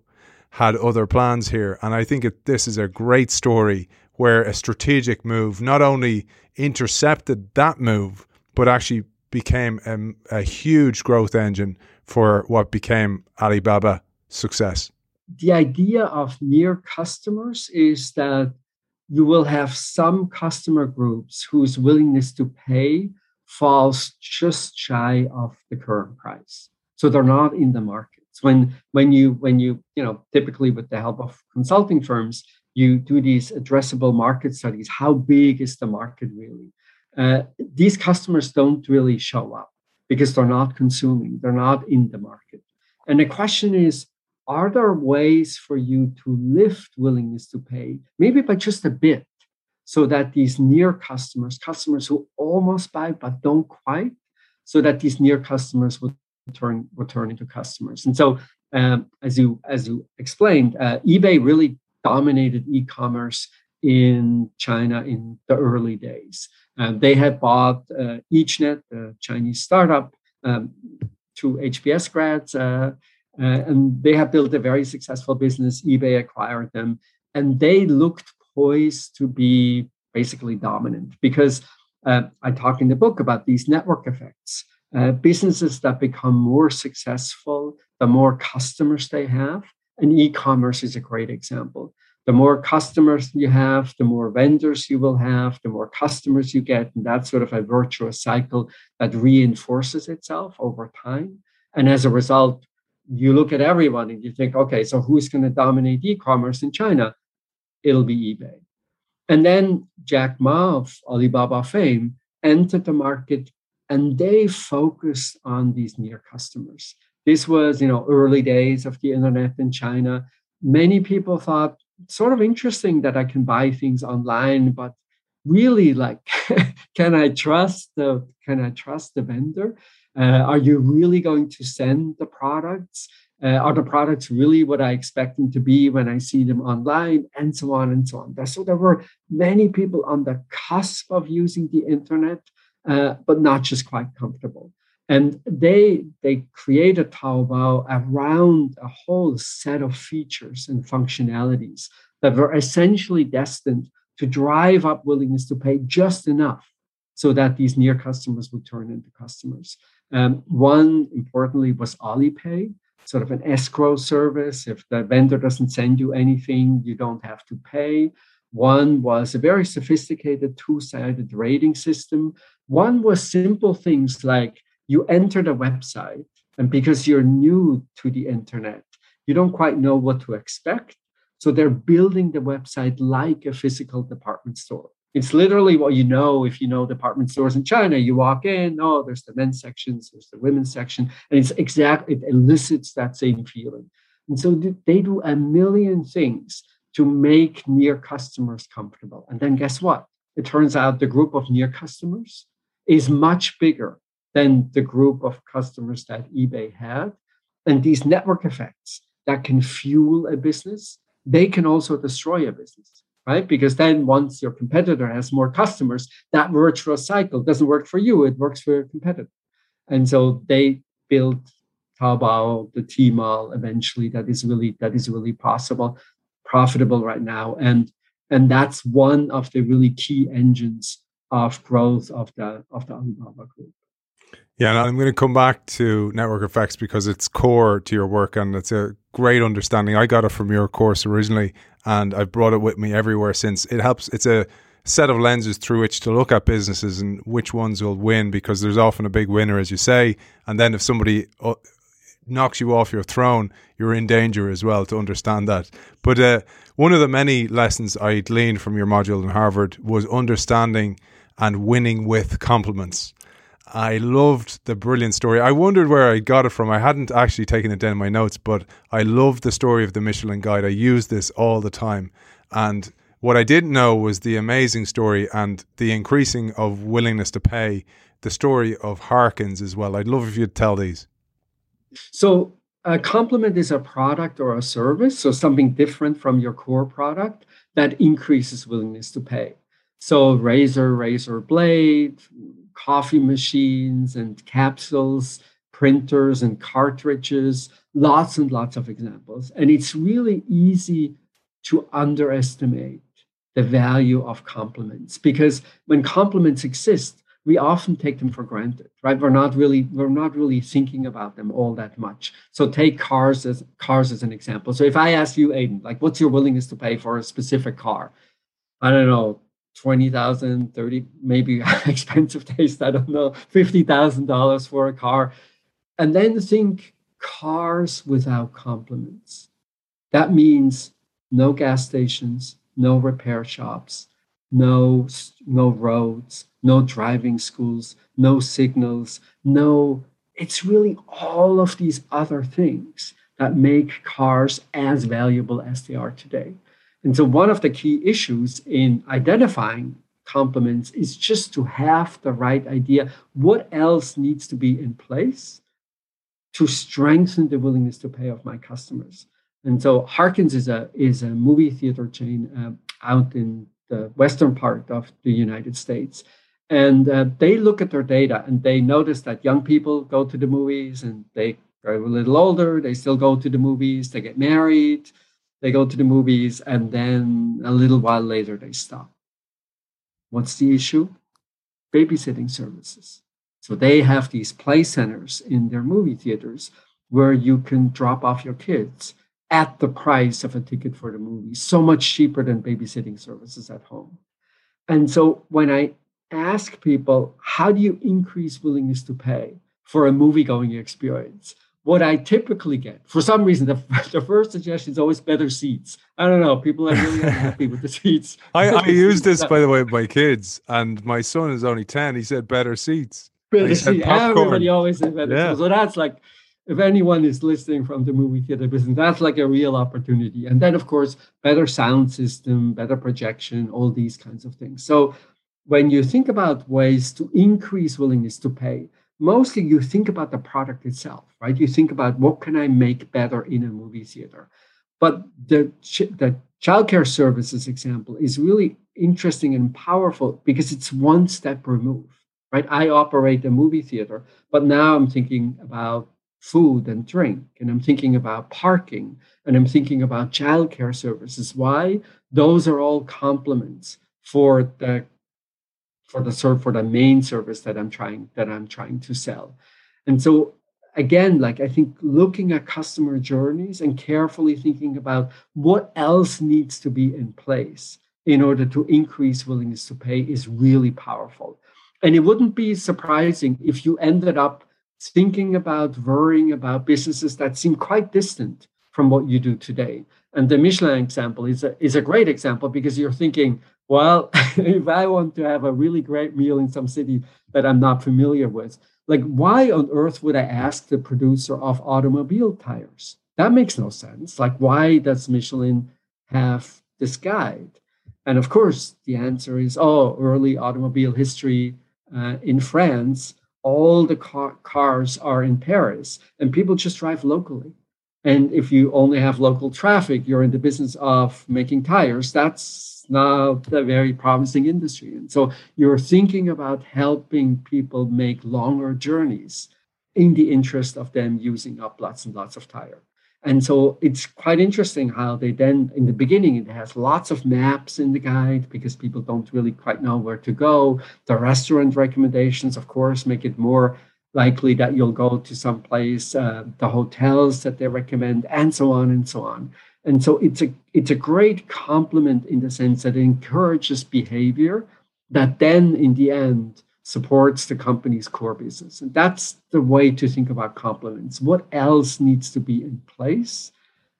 had other plans here. And I think it, this is a great story where a strategic move not only intercepted that move, but actually became a, a huge growth engine for what became Alibaba success. The idea of near customers is that you will have some customer groups whose willingness to pay falls just shy of the current price. So they're not in the market when when you when you you know typically with the help of consulting firms you do these addressable market studies how big is the market really uh, these customers don't really show up because they're not consuming they're not in the market and the question is are there ways for you to lift willingness to pay maybe by just a bit so that these near customers customers who almost buy but don't quite so that these near customers would turn return into customers. And so, um, as you as you explained, uh, eBay really dominated e-commerce in China in the early days. Um, they had bought uh, EachNet, a Chinese startup, um, to HBS grads, uh, uh, and they have built a very successful business. eBay acquired them, and they looked poised to be basically dominant because uh, I talk in the book about these network effects. Uh, businesses that become more successful, the more customers they have. And e commerce is a great example. The more customers you have, the more vendors you will have, the more customers you get. And that's sort of a virtuous cycle that reinforces itself over time. And as a result, you look at everyone and you think, okay, so who's going to dominate e commerce in China? It'll be eBay. And then Jack Ma of Alibaba fame entered the market and they focused on these near customers. This was, you know, early days of the internet in China. Many people thought sort of interesting that I can buy things online, but really like, *laughs* can I trust the can I trust the vendor? Uh, are you really going to send the products? Uh, are the products really what I expect them to be when I see them online, and so on and so on. So there were many people on the cusp of using the internet, uh, but not just quite comfortable. And they they created Taobao around a whole set of features and functionalities that were essentially destined to drive up willingness to pay just enough so that these near customers would turn into customers. Um, one, importantly, was Alipay, sort of an escrow service. If the vendor doesn't send you anything, you don't have to pay. One was a very sophisticated two sided rating system. One was simple things like you enter the website, and because you're new to the internet, you don't quite know what to expect. So they're building the website like a physical department store. It's literally what you know if you know department stores in China. You walk in, oh, there's the men's sections, there's the women's section, and it's exactly it elicits that same feeling. And so they do a million things to make near customers comfortable. And then guess what? It turns out the group of near customers is much bigger than the group of customers that eBay had. And these network effects that can fuel a business, they can also destroy a business right? Because then once your competitor has more customers, that virtuous cycle doesn't work for you, it works for your competitor. And so they built Taobao, the Tmall eventually that is really that is really possible, profitable right now. And and that's one of the really key engines of growth of the of the Alibaba group. Yeah, and I'm going to come back to network effects because it's core to your work and it's a great understanding. I got it from your course originally and I've brought it with me everywhere since. It helps, it's a set of lenses through which to look at businesses and which ones will win because there's often a big winner, as you say. And then if somebody uh, knocks you off your throne, you're in danger as well to understand that. But uh, one of the many lessons I gleaned from your module in Harvard was understanding and winning with complements. I loved the brilliant story. I wondered where I got it from. I hadn't actually taken it down in my notes, but I loved the story of the Michelin Guide. I use this all the time. And what I didn't know was the amazing story and the increasing of willingness to pay, the story of Harkins as well. I'd love if you'd tell these. So, a complement is a product or a service, so something different from your core product that increases willingness to pay. So, razor, razor blade, coffee machines and capsules, printers and cartridges, lots and lots of examples. And it's really easy to underestimate the value of complements because when complements exist, we often take them for granted, right? We're not really we're not really thinking about them all that much. So take cars as cars as an example. So if I ask you, Aidan, like what's your willingness to pay for a specific car? I don't know, 20,000, 30, maybe *laughs* expensive taste, I don't know, $50,000 for a car. And then think cars without complements. That means no gas stations, no repair shops, no, no roads, no driving schools, no signals, no, it's really all of these other things that make cars as valuable as they are today. And so, one of the key issues in identifying complements is just to have the right idea. What else needs to be in place to strengthen the willingness to pay of my customers? And so, Harkins is a is a movie theater chain uh, out in the western part of the United States. And uh, they look at their data and they notice that young people go to the movies and they grow a little older, they still go to the movies, they get married, they go to the movies, and then a little while later they stop. What's the issue? Babysitting services. So they have these play centers in their movie theaters where you can drop off your kids at the price of a ticket for the movie, so much cheaper than babysitting services at home. And so when I ask people, how do you increase willingness to pay for a movie going experience? What I typically get, for some reason, the, *laughs* the first suggestion is always better seats. I don't know. People are really unhappy with the *laughs* seats. I, I *laughs* use this, by the way, with my kids, and my son is only 10. He said better seats. Better seats. Everybody always says better yeah. seats. So that's like, if anyone is listening from the movie theater business, that's like a real opportunity. And then, of course, better sound system, better projection, all these kinds of things. So when you think about ways to increase willingness to pay, mostly you think about the product itself, right? You think about what can I make better in a movie theater. But the the childcare services example is really interesting and powerful because it's one step removed, right? I operate a movie theater, but now I'm thinking about food and drink, and I'm thinking about parking, and I'm thinking about childcare services. Why? Those are all complements for the for the serve for the main service that I'm trying that I'm trying to sell. And so again, like I think looking at customer journeys and carefully thinking about what else needs to be in place in order to increase willingness to pay is really powerful. And it wouldn't be surprising if you ended up thinking about, worrying about businesses that seem quite distant from what you do today. And the Michelin example is a, is a great example because you're thinking, well, *laughs* if I want to have a really great meal in some city that I'm not familiar with, like why on earth would I ask the producer of automobile tires? That makes no sense. Like, why does Michelin have this guide? And of course, the answer is oh, early automobile history uh, in France, all the car- cars are in Paris, and people just drive locally. And if you only have local traffic, you're in the business of making tires. That's not a very promising industry. And so you're thinking about helping people make longer journeys in the interest of them using up lots and lots of tire. And so it's quite interesting how they then, in the beginning, it has lots of maps in the guide because people don't really quite know where to go. The restaurant recommendations, of course, make it more likely that you'll go to some place, uh, the hotels that they recommend, and so on and so on. And so it's a it's a great complement in the sense that it encourages behavior that then in the end supports the company's core business. And that's the way to think about complements. What else needs to be in place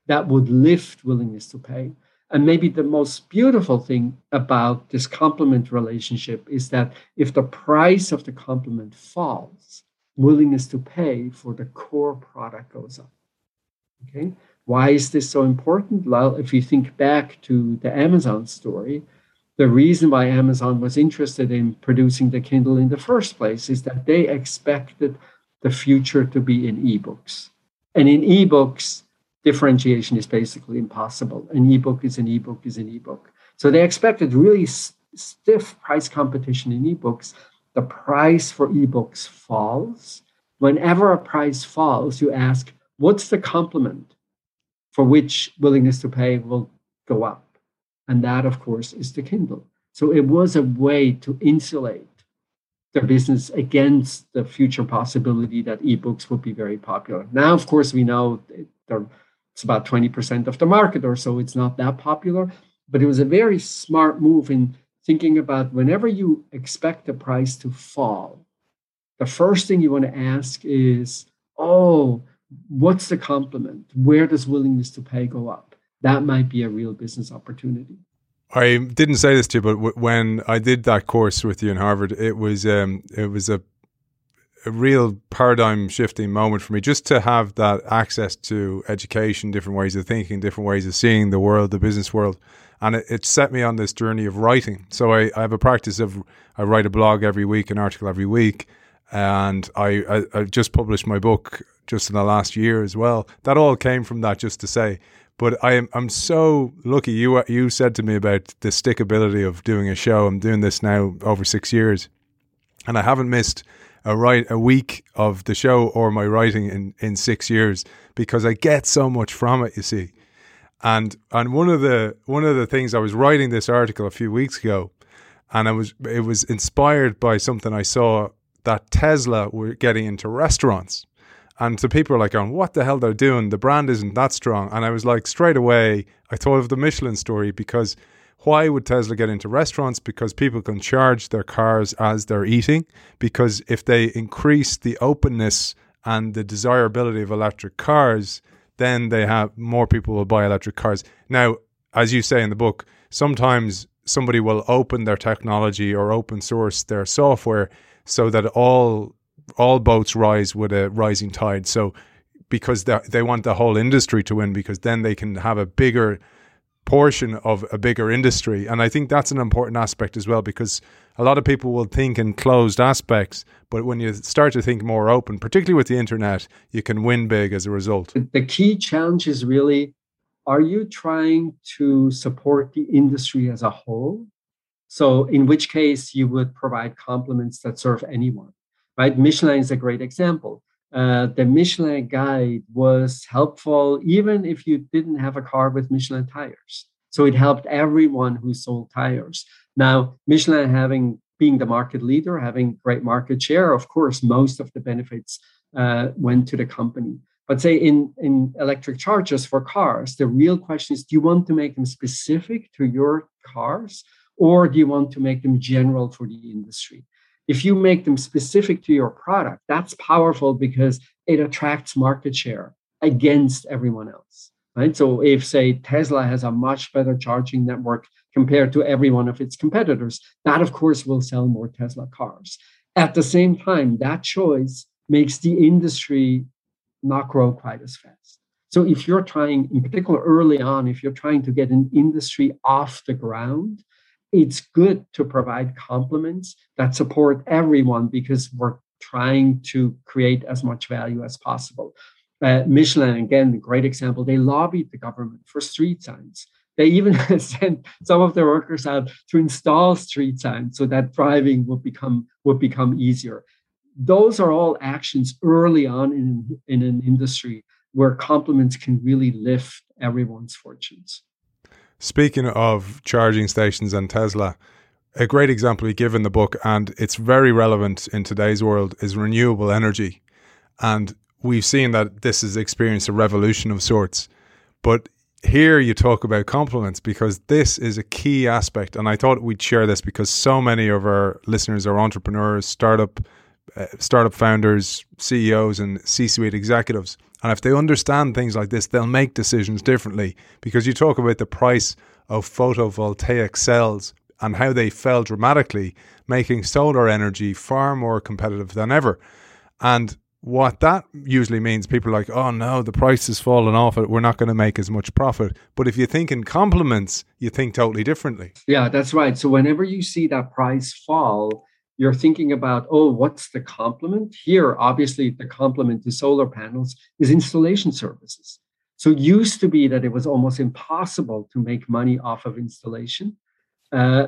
that would lift willingness to pay? And maybe the most beautiful thing about this complement relationship is that if the price of the complement falls, willingness to pay for the core product goes up. Okay. Why is this so important? Well, if you think back to the Amazon story, the reason why Amazon was interested in producing the Kindle in the first place is that they expected the future to be in ebooks. And in ebooks, differentiation is basically impossible. An ebook is an ebook is an ebook. So they expected really stiff price competition in ebooks. The price for ebooks falls. Whenever a price falls, you ask, what's the complement? For which willingness to pay will go up. And that, of course, is the Kindle. So it was a way to insulate their business against the future possibility that ebooks would be very popular. Now, of course, we know it's about 20% of the market or so. It's not that popular, but it was a very smart move in thinking about whenever you expect the price to fall, the first thing you want to ask is, oh, what's the complement? Where does willingness to pay go up? That might be a real business opportunity. I didn't say this to you, but w- when I did that course with you in Harvard, it was um, it was a a real paradigm shifting moment for me just to have that access to education, different ways of thinking, different ways of seeing the world, the business world. And it, it set me on this journey of writing. So I, I have a practice of I write a blog every week, an article every week, and I, I, I just published my book just in the last year as well. That all came from that, just to say. But I am I'm so lucky. You you said to me about the stickability of doing a show. I'm doing this now over six years, and I haven't missed a write a week of the show or my writing in in six years because I get so much from it. You see, and and one of the one of the things I was writing this article a few weeks ago, and I was it was inspired by something I saw that Tesla were getting into restaurants And so people are like going, what the hell they're doing? The brand isn't that strong. And I was like, straight away, I thought of the Michelin story because why would Tesla get into restaurants? Because people can charge their cars as they're eating. Because if they increase the openness and the desirability of electric cars, then they have more people will buy electric cars. Now, as you say in the book, sometimes somebody will open their technology or open source their software so that all all boats rise with a rising tide. So because they want the whole industry to win, because then they can have a bigger portion of a bigger industry. And I think that's an important aspect as well, because a lot of people will think in closed aspects, but when you start to think more open, particularly with the internet, you can win big as a result. The key challenge is really are you trying to support the industry as a whole? So, in which case, you would provide complements that serve anyone right? Michelin is a great example. Uh, the Michelin guide was helpful even if you didn't have a car with Michelin tires. So it helped everyone who sold tires. Now, Michelin having being the market leader, having great market share, of course, most of the benefits uh, went to the company. But say in, in electric chargers for cars, the real question is do you want to make them specific to your cars or do you want to make them general for the industry? If you make them specific to your product, that's powerful because it attracts market share against everyone else. Right. So if say Tesla has a much better charging network compared to every one of its competitors, that of course will sell more Tesla cars. At the same time, that choice makes the industry not grow quite as fast. So if you're trying, in particular early on, if you're trying to get an industry off the ground, it's good to provide complements that support everyone because we're trying to create as much value as possible. Uh, Michelin, again, great example, they lobbied the government for street signs. They even *laughs* sent some of their workers out to install street signs so that driving would become would become easier. Those are all actions early on in, in an industry where complements can really lift everyone's fortunes. Speaking of charging stations and Tesla, a great example we give in the book, and it's very relevant in today's world, is renewable energy. And we've seen that this has experienced a revolution of sorts. But here you talk about complements because this is a key aspect. And I thought we'd share this because so many of our listeners are entrepreneurs, startup, uh, startup founders, CEOs, and C suite executives. And if they understand things like this, they'll make decisions differently because you talk about the price of photovoltaic cells and how they fell dramatically, making solar energy far more competitive than ever. And what that usually means, people are like, oh no, the price has fallen off, it. we're not going to make as much profit. But if you think in complements, you think totally differently. Yeah, that's right. So whenever you see that price fall, you're thinking about, oh, what's the complement? Here, obviously, the complement to solar panels is installation services. So it used to be that it was almost impossible to make money off of installation. Uh,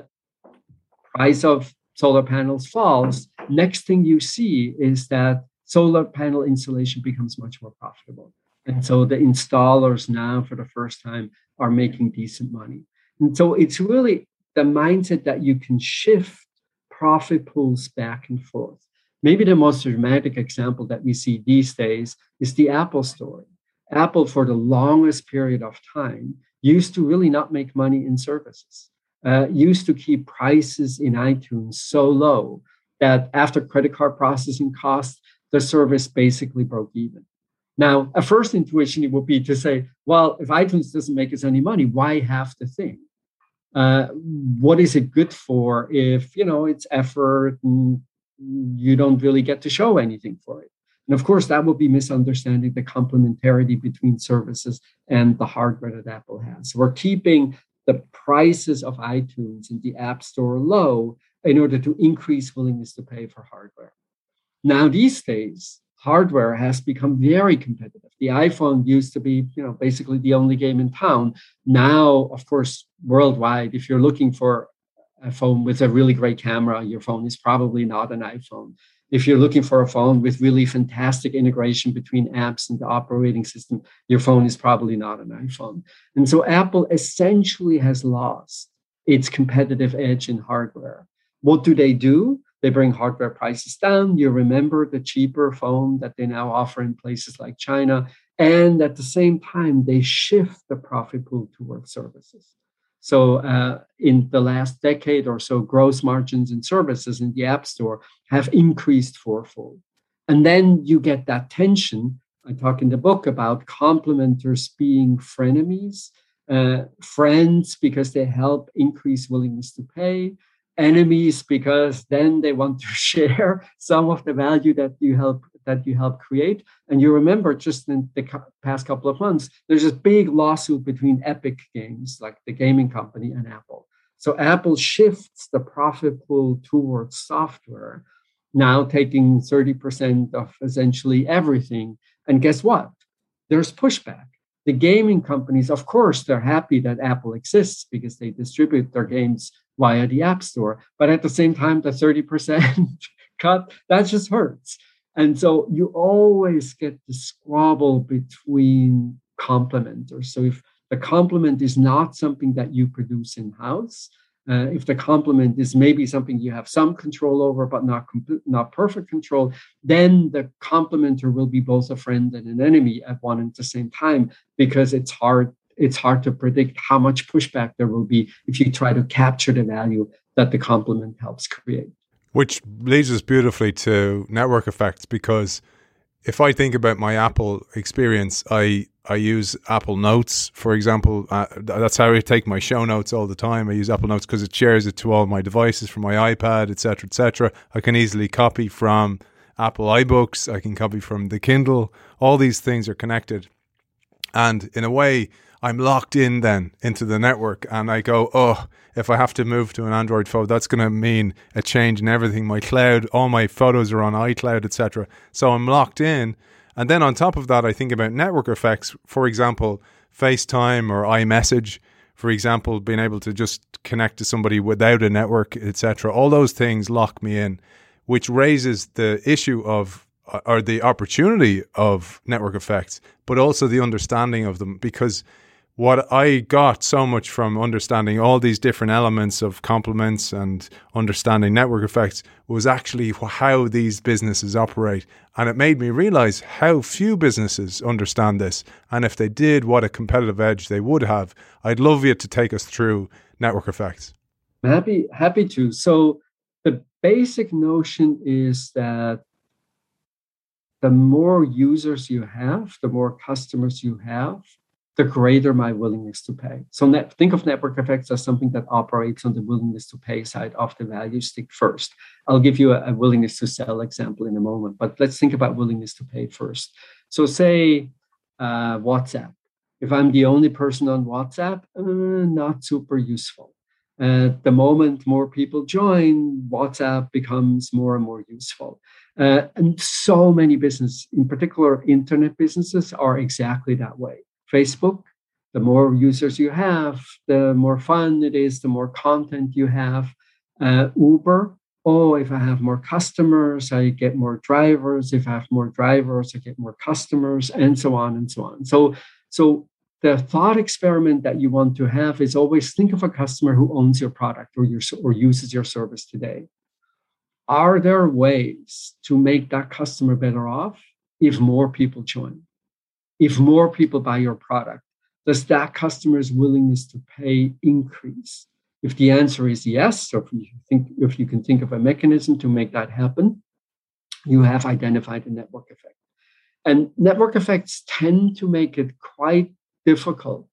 price of solar panels falls. Next thing you see is that solar panel installation becomes much more profitable. And so the installers now, for the first time, are making decent money. And so it's really the mindset that you can shift profit pools back and forth. Maybe the most dramatic example that we see these days is the Apple story. Apple, for the longest period of time, used to really not make money in services, uh, used to keep prices in iTunes so low that after credit card processing costs, the service basically broke even. Now, a first intuition would be to say, well, if iTunes doesn't make us any money, why have the thing? Uh, what is it good for if you know it's effort and you don't really get to show anything for it? And of course that would be misunderstanding the complementarity between services and the hardware that apple has. So we're keeping the prices of itunes and the app store low in order to increase willingness to pay for hardware. Now these days hardware has become very competitive. The iPhone used to be, you know, basically the only game in town. Now, of course, worldwide, if you're looking for a phone with a really great camera, your phone is probably not an iPhone. If you're looking for a phone with really fantastic integration between apps and the operating system, your phone is probably not an iPhone. And so Apple essentially has lost its competitive edge in hardware. What do they do? They bring hardware prices down. You remember the cheaper phone that they now offer in places like China. And at the same time, they shift the profit pool towards services. So, uh, in the last decade or so, gross margins in services in the App Store have increased fourfold. And then you get that tension. I talk in the book about complementers being frenemies, uh, friends because they help increase willingness to pay, enemies because then they want to *laughs* share some of the value that you help that you help create. And you remember just in the past couple of months there's this big lawsuit between epic games like the gaming company and apple. So apple shifts the profit pool towards software now taking 30% of essentially everything. And guess what? There's pushback. The gaming companies of course they're happy that apple exists because they distribute their games via the App Store. But at the same time, the 30% *laughs* cut, that just hurts. And so you always get the squabble between complementers. So if the complement is not something that you produce in house, uh, if the complement is maybe something you have some control over but not not perfect control, then the complementer will be both a friend and an enemy at one and the same time because it's hard it's hard to predict how much pushback there will be if you try to capture the value that the complement helps create. Which leads us beautifully to network effects because if I think about my Apple experience, I I use Apple Notes, for example. Uh, that's how I take my show notes all the time. I use Apple Notes because it shares it to all my devices, from my iPad, etc., etc. I can easily copy from Apple iBooks. I can copy from the Kindle. All these things are connected, and in a way, I'm locked in then into the network and I go, oh, if I have to move to an Android phone, that's going to mean a change in everything. My cloud, all my photos are on iCloud, etc. So I'm locked in. And then on top of that, I think about network effects. For example, FaceTime or iMessage, for example, being able to just connect to somebody without a network, etc. All those things lock me in, which raises the issue of uh, or the opportunity of network effects, but also the understanding of them because what I got so much from understanding all these different elements of complements and understanding network effects was actually how these businesses operate. And it made me realize how few businesses understand this. And if they did, what a competitive edge they would have. I'd love you to take us through network effects. Happy, happy to. So, the basic notion is that the more users you have, the more customers you have, the greater my willingness to pay. So net, think of network effects as something that operates on the willingness to pay side of the value stick first. I'll give you a, a willingness to sell example in a moment, but let's think about willingness to pay first. So say uh, WhatsApp. If I'm the only person on WhatsApp, uh, not super useful. At the moment more people join, WhatsApp becomes more and more useful. Uh, and so many businesses, in particular internet businesses, are exactly that way Facebook, the more users you have, the more fun it is, the more content you have. Uh, Uber, oh, if I have more customers, I get more drivers. If I have more drivers, I get more customers, and so on and so on. So, so the thought experiment that you want to have is always think of a customer who owns your product or your or uses your service today. Are there ways to make that customer better off if more people join? If more people buy your product, does that customer's willingness to pay increase? If the answer is yes, or if you think if you can think of a mechanism to make that happen, you have identified a network effect. And network effects tend to make it quite difficult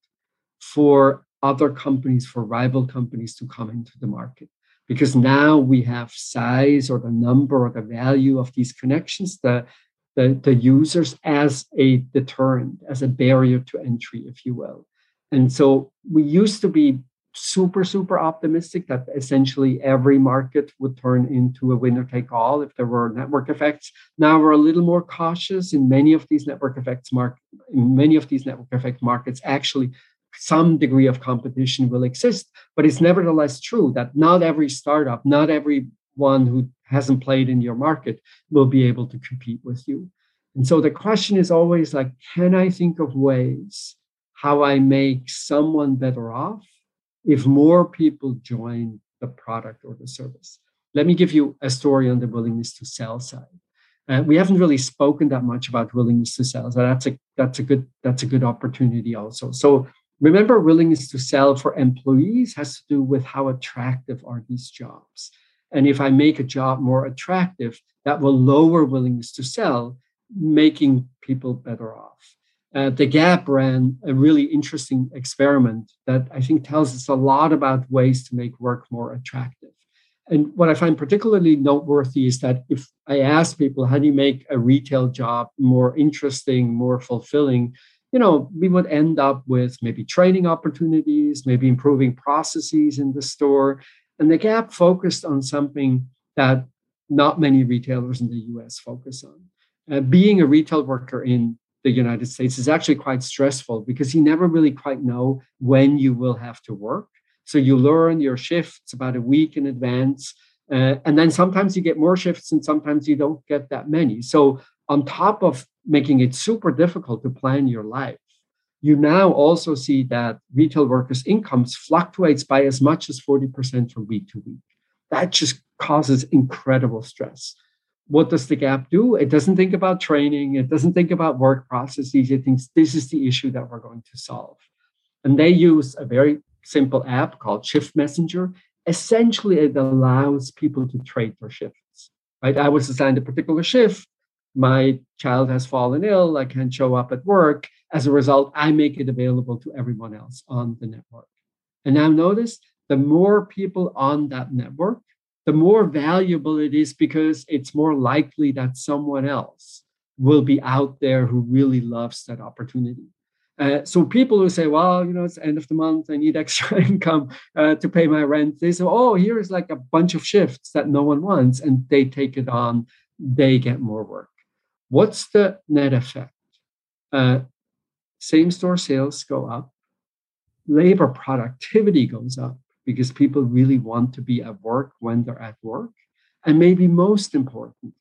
for other companies, for rival companies to come into the market. Because now we have size or the number or the value of these connections, the, the, the users as a deterrent, as a barrier to entry, if you will. And so we used to be super, super optimistic that essentially every market would turn into a winner take all if there were network effects. Now we're a little more cautious in many of these network effects mark in many of these network effect markets actually some degree of competition will exist but it's nevertheless true that not every startup not every one who hasn't played in your market will be able to compete with you. And so the question is always like, can I think of ways how I make someone better off if more people join the product or the service? Let me give you a story on the willingness to sell side. Uh, we haven't really spoken that much about willingness to sell, so that's a that's a good that's a good opportunity also. So remember, willingness to sell for employees has to do with how attractive are these jobs, and if I make a job more attractive, that will lower willingness to sell, making people better off. Uh, the Gap ran a really interesting experiment that I think tells us a lot about ways to make work more attractive. And what I find particularly noteworthy is that if I ask people, how do you make a retail job more interesting, more fulfilling? You know, we would end up with maybe training opportunities, maybe improving processes in the store. And the Gap focused on something that not many retailers in the US focus on. Uh, being a retail worker in the United States is actually quite stressful because you never really quite know when you will have to work. So you learn your shifts about a week in advance. Uh, and then sometimes you get more shifts and sometimes you don't get that many. So, on top of making it super difficult to plan your life, you now also see that retail workers' incomes fluctuates by as much as 40% from week to week. That just causes incredible stress. What does the Gap do? It doesn't think about training, it doesn't think about work processes. It thinks this is the issue that we're going to solve. And they use a very simple app called Shift Messenger. Essentially, it allows people to trade their shifts. Right? I was assigned a particular shift. My child has fallen ill. I can't show up at work. As a result, I make it available to everyone else on the network. And now notice the more people on that network, the more valuable it is because it's more likely that someone else will be out there who really loves that opportunity. Uh, so people who say, well, you know, it's end of the month, I need *laughs* extra income uh, to pay my rent. They say, oh, here's like a bunch of shifts that no one wants, and they take it on. They get more work. What's the net effect? Uh, same store sales go up, labor productivity goes up because people really want to be at work when they're at work. And maybe most important,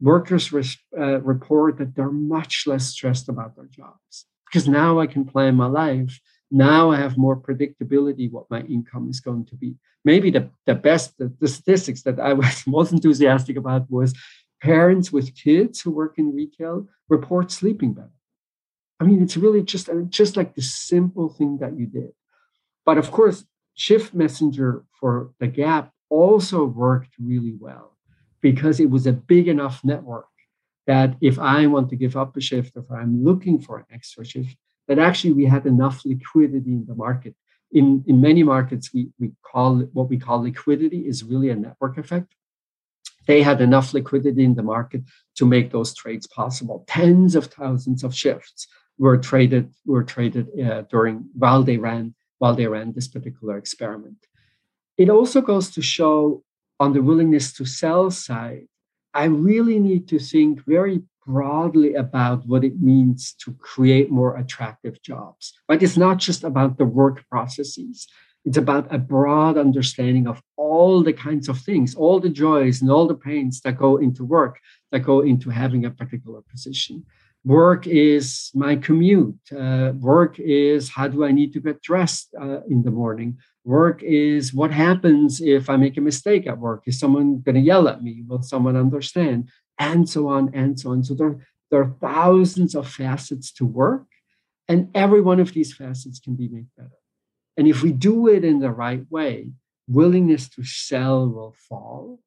workers uh, report that they're much less stressed about their jobs because now I can plan my life. Now I have more predictability what my income is going to be. Maybe the, the best, the, the statistics that I was *laughs* most enthusiastic about was parents with kids who work in retail report sleeping better. I mean, it's really just, uh, just like the simple thing that you did. But of course, Shift Messenger for the Gap also worked really well because it was a big enough network that if I want to give up a shift, if I'm looking for an extra shift, that actually we had enough liquidity in the market. In, in many markets, we, we call what we call liquidity is really a network effect. They had enough liquidity in the market to make those trades possible. Tens of thousands of shifts were traded were traded uh, during while they ran while they ran this particular experiment. It also goes to show on the willingness to sell side I really need to think very broadly about what it means to create more attractive jobs. Right? It's not just about the work processes. It's about a broad understanding of all the kinds of things, all the joys and all the pains that go into work, that go into having a particular position. Work is my commute. Uh, work is how do I need to get dressed uh, in the morning? Work is what happens if I make a mistake at work? Is someone going to yell at me? Will someone understand? And so on and so on. So there, there are thousands of facets to work, and every one of these facets can be made better. And if we do it in the right way, willingness to sell will fall,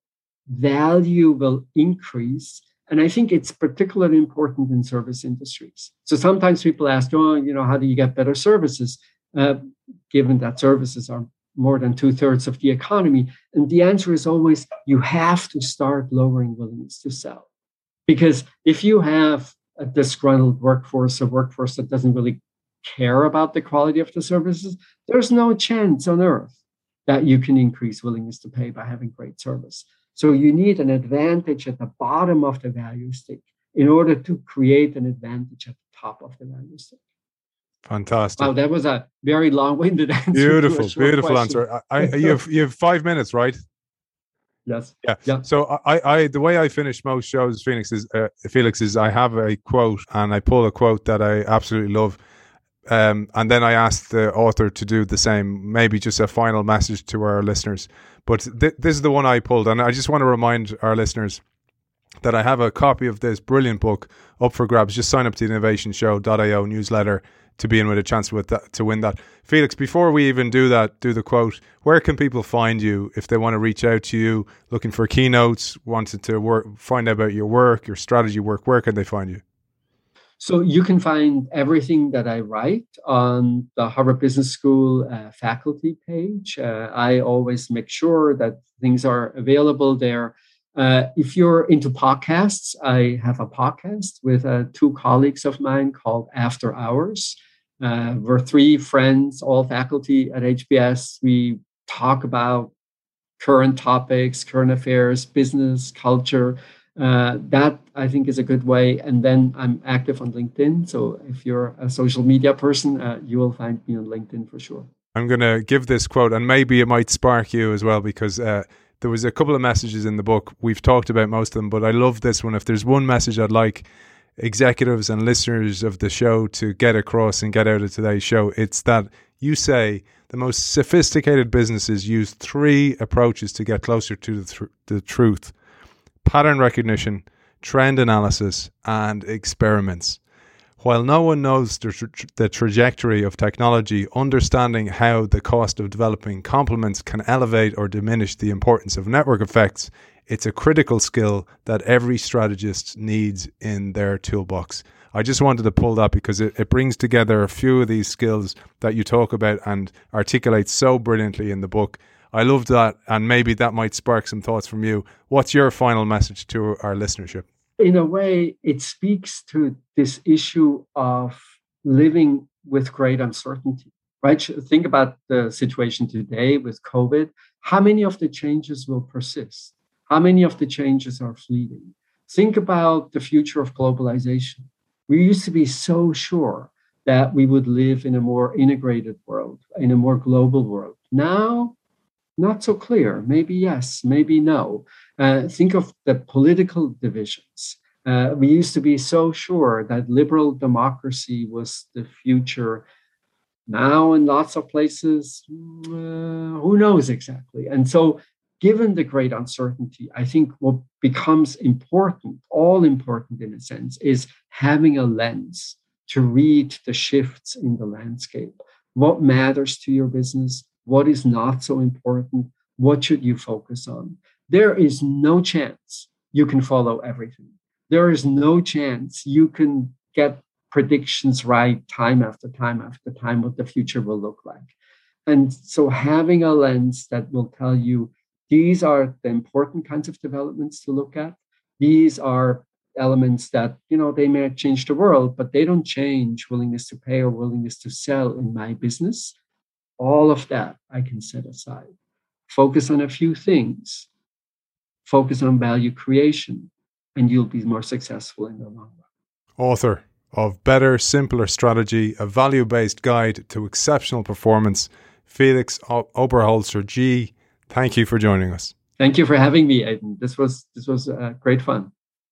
value will increase. And I think it's particularly important in service industries. So sometimes people ask, oh, you know, how do you get better services? Uh, given that services are more than two thirds of the economy? And the answer is always you have to start lowering willingness to sell. Because if you have a disgruntled workforce, a workforce that doesn't really care about the quality of the services, there's no chance on earth that you can increase willingness to pay by having great service. So you need an advantage at the bottom of the value stick in order to create an advantage at the top of the value stick. Fantastic. Wow, that was a very long-winded *laughs* answer. Beautiful, beautiful question. answer. I, I, *laughs* you have you have five minutes, right? Yes. Yeah. Yeah. So I, I, the way I finish most shows, Phoenix is uh, Felix is I have a quote and I pull a quote that I absolutely love. Um, and then I asked the author to do the same, maybe just a final message to our listeners. But th- this is the one I pulled. And I just want to remind our listeners that I have a copy of this brilliant book up for grabs. Just sign up to the innovationshow.io newsletter to be in with a chance with that, to win that. Felix, before we even do that, do the quote, where can people find you if they want to reach out to you looking for keynotes, wanted to work, find out about your work, your strategy work, where can they find you? So you can find everything that I write on the Harvard Business School uh, faculty page. Uh, I always make sure that things are available there. Uh, if you're into podcasts, I have a podcast with uh, two colleagues of mine called After Hours. Uh, we're three friends, all faculty at HBS. We talk about current topics, current affairs, business, culture. Uh, that I think is a good way. And then I'm active on LinkedIn. So if you're a social media person, uh, you will find me on LinkedIn for sure. I'm going to give this quote, and maybe it might spark you as well, because uh, there was a couple of messages in the book. We've talked about most of them, but I love this one. If there's one message I'd like executives and listeners of the show to get across and get out of today's show, it's that you say the most sophisticated businesses use three approaches to get closer to the, th- the truth pattern recognition, trend analysis, and experiments. While no one knows the, tra- the, trajectory of technology, understanding how the cost of developing complements can elevate or diminish the importance of network effects it's a critical skill that every strategist needs in their toolbox. I just wanted to pull that because it, it brings together a few of these skills that you talk about and articulate so brilliantly in the book. I love that, and maybe that might spark some thoughts from you. What's your final message to our listenership? In a way, it speaks to this issue of living with great uncertainty, right? Think about the situation today with COVID. How many of the changes will persist? How many of the changes are fleeting? Think about the future of globalization. We used to be so sure that we would live in a more integrated world, in a more global world. Now, not so clear. Maybe yes, maybe no. Uh, think of the political divisions. Uh, we used to be so sure that liberal democracy was the future. Now, in lots of places, uh, who knows exactly? And so given the great uncertainty, I think what becomes important, all important in a sense, is having a lens to read the shifts in the landscape. What matters to your business? What is not so important? What should you focus on? There is no chance you can follow everything. There is no chance you can get predictions right time after time after time what the future will look like. And so having a lens that will tell you these are the important kinds of developments to look at. These are elements that, you know, they may change the world, but they don't change willingness to pay or willingness to sell in my business. All of that I can set aside. Focus on a few things. Focus on value creation, and you'll be more successful in the long run. Author of Better, Simpler Strategy, a value based guide to exceptional performance, Felix Oberholzer-Gee Thank you for joining us. Thank you for having me, Aidan. This was this was uh, great fun.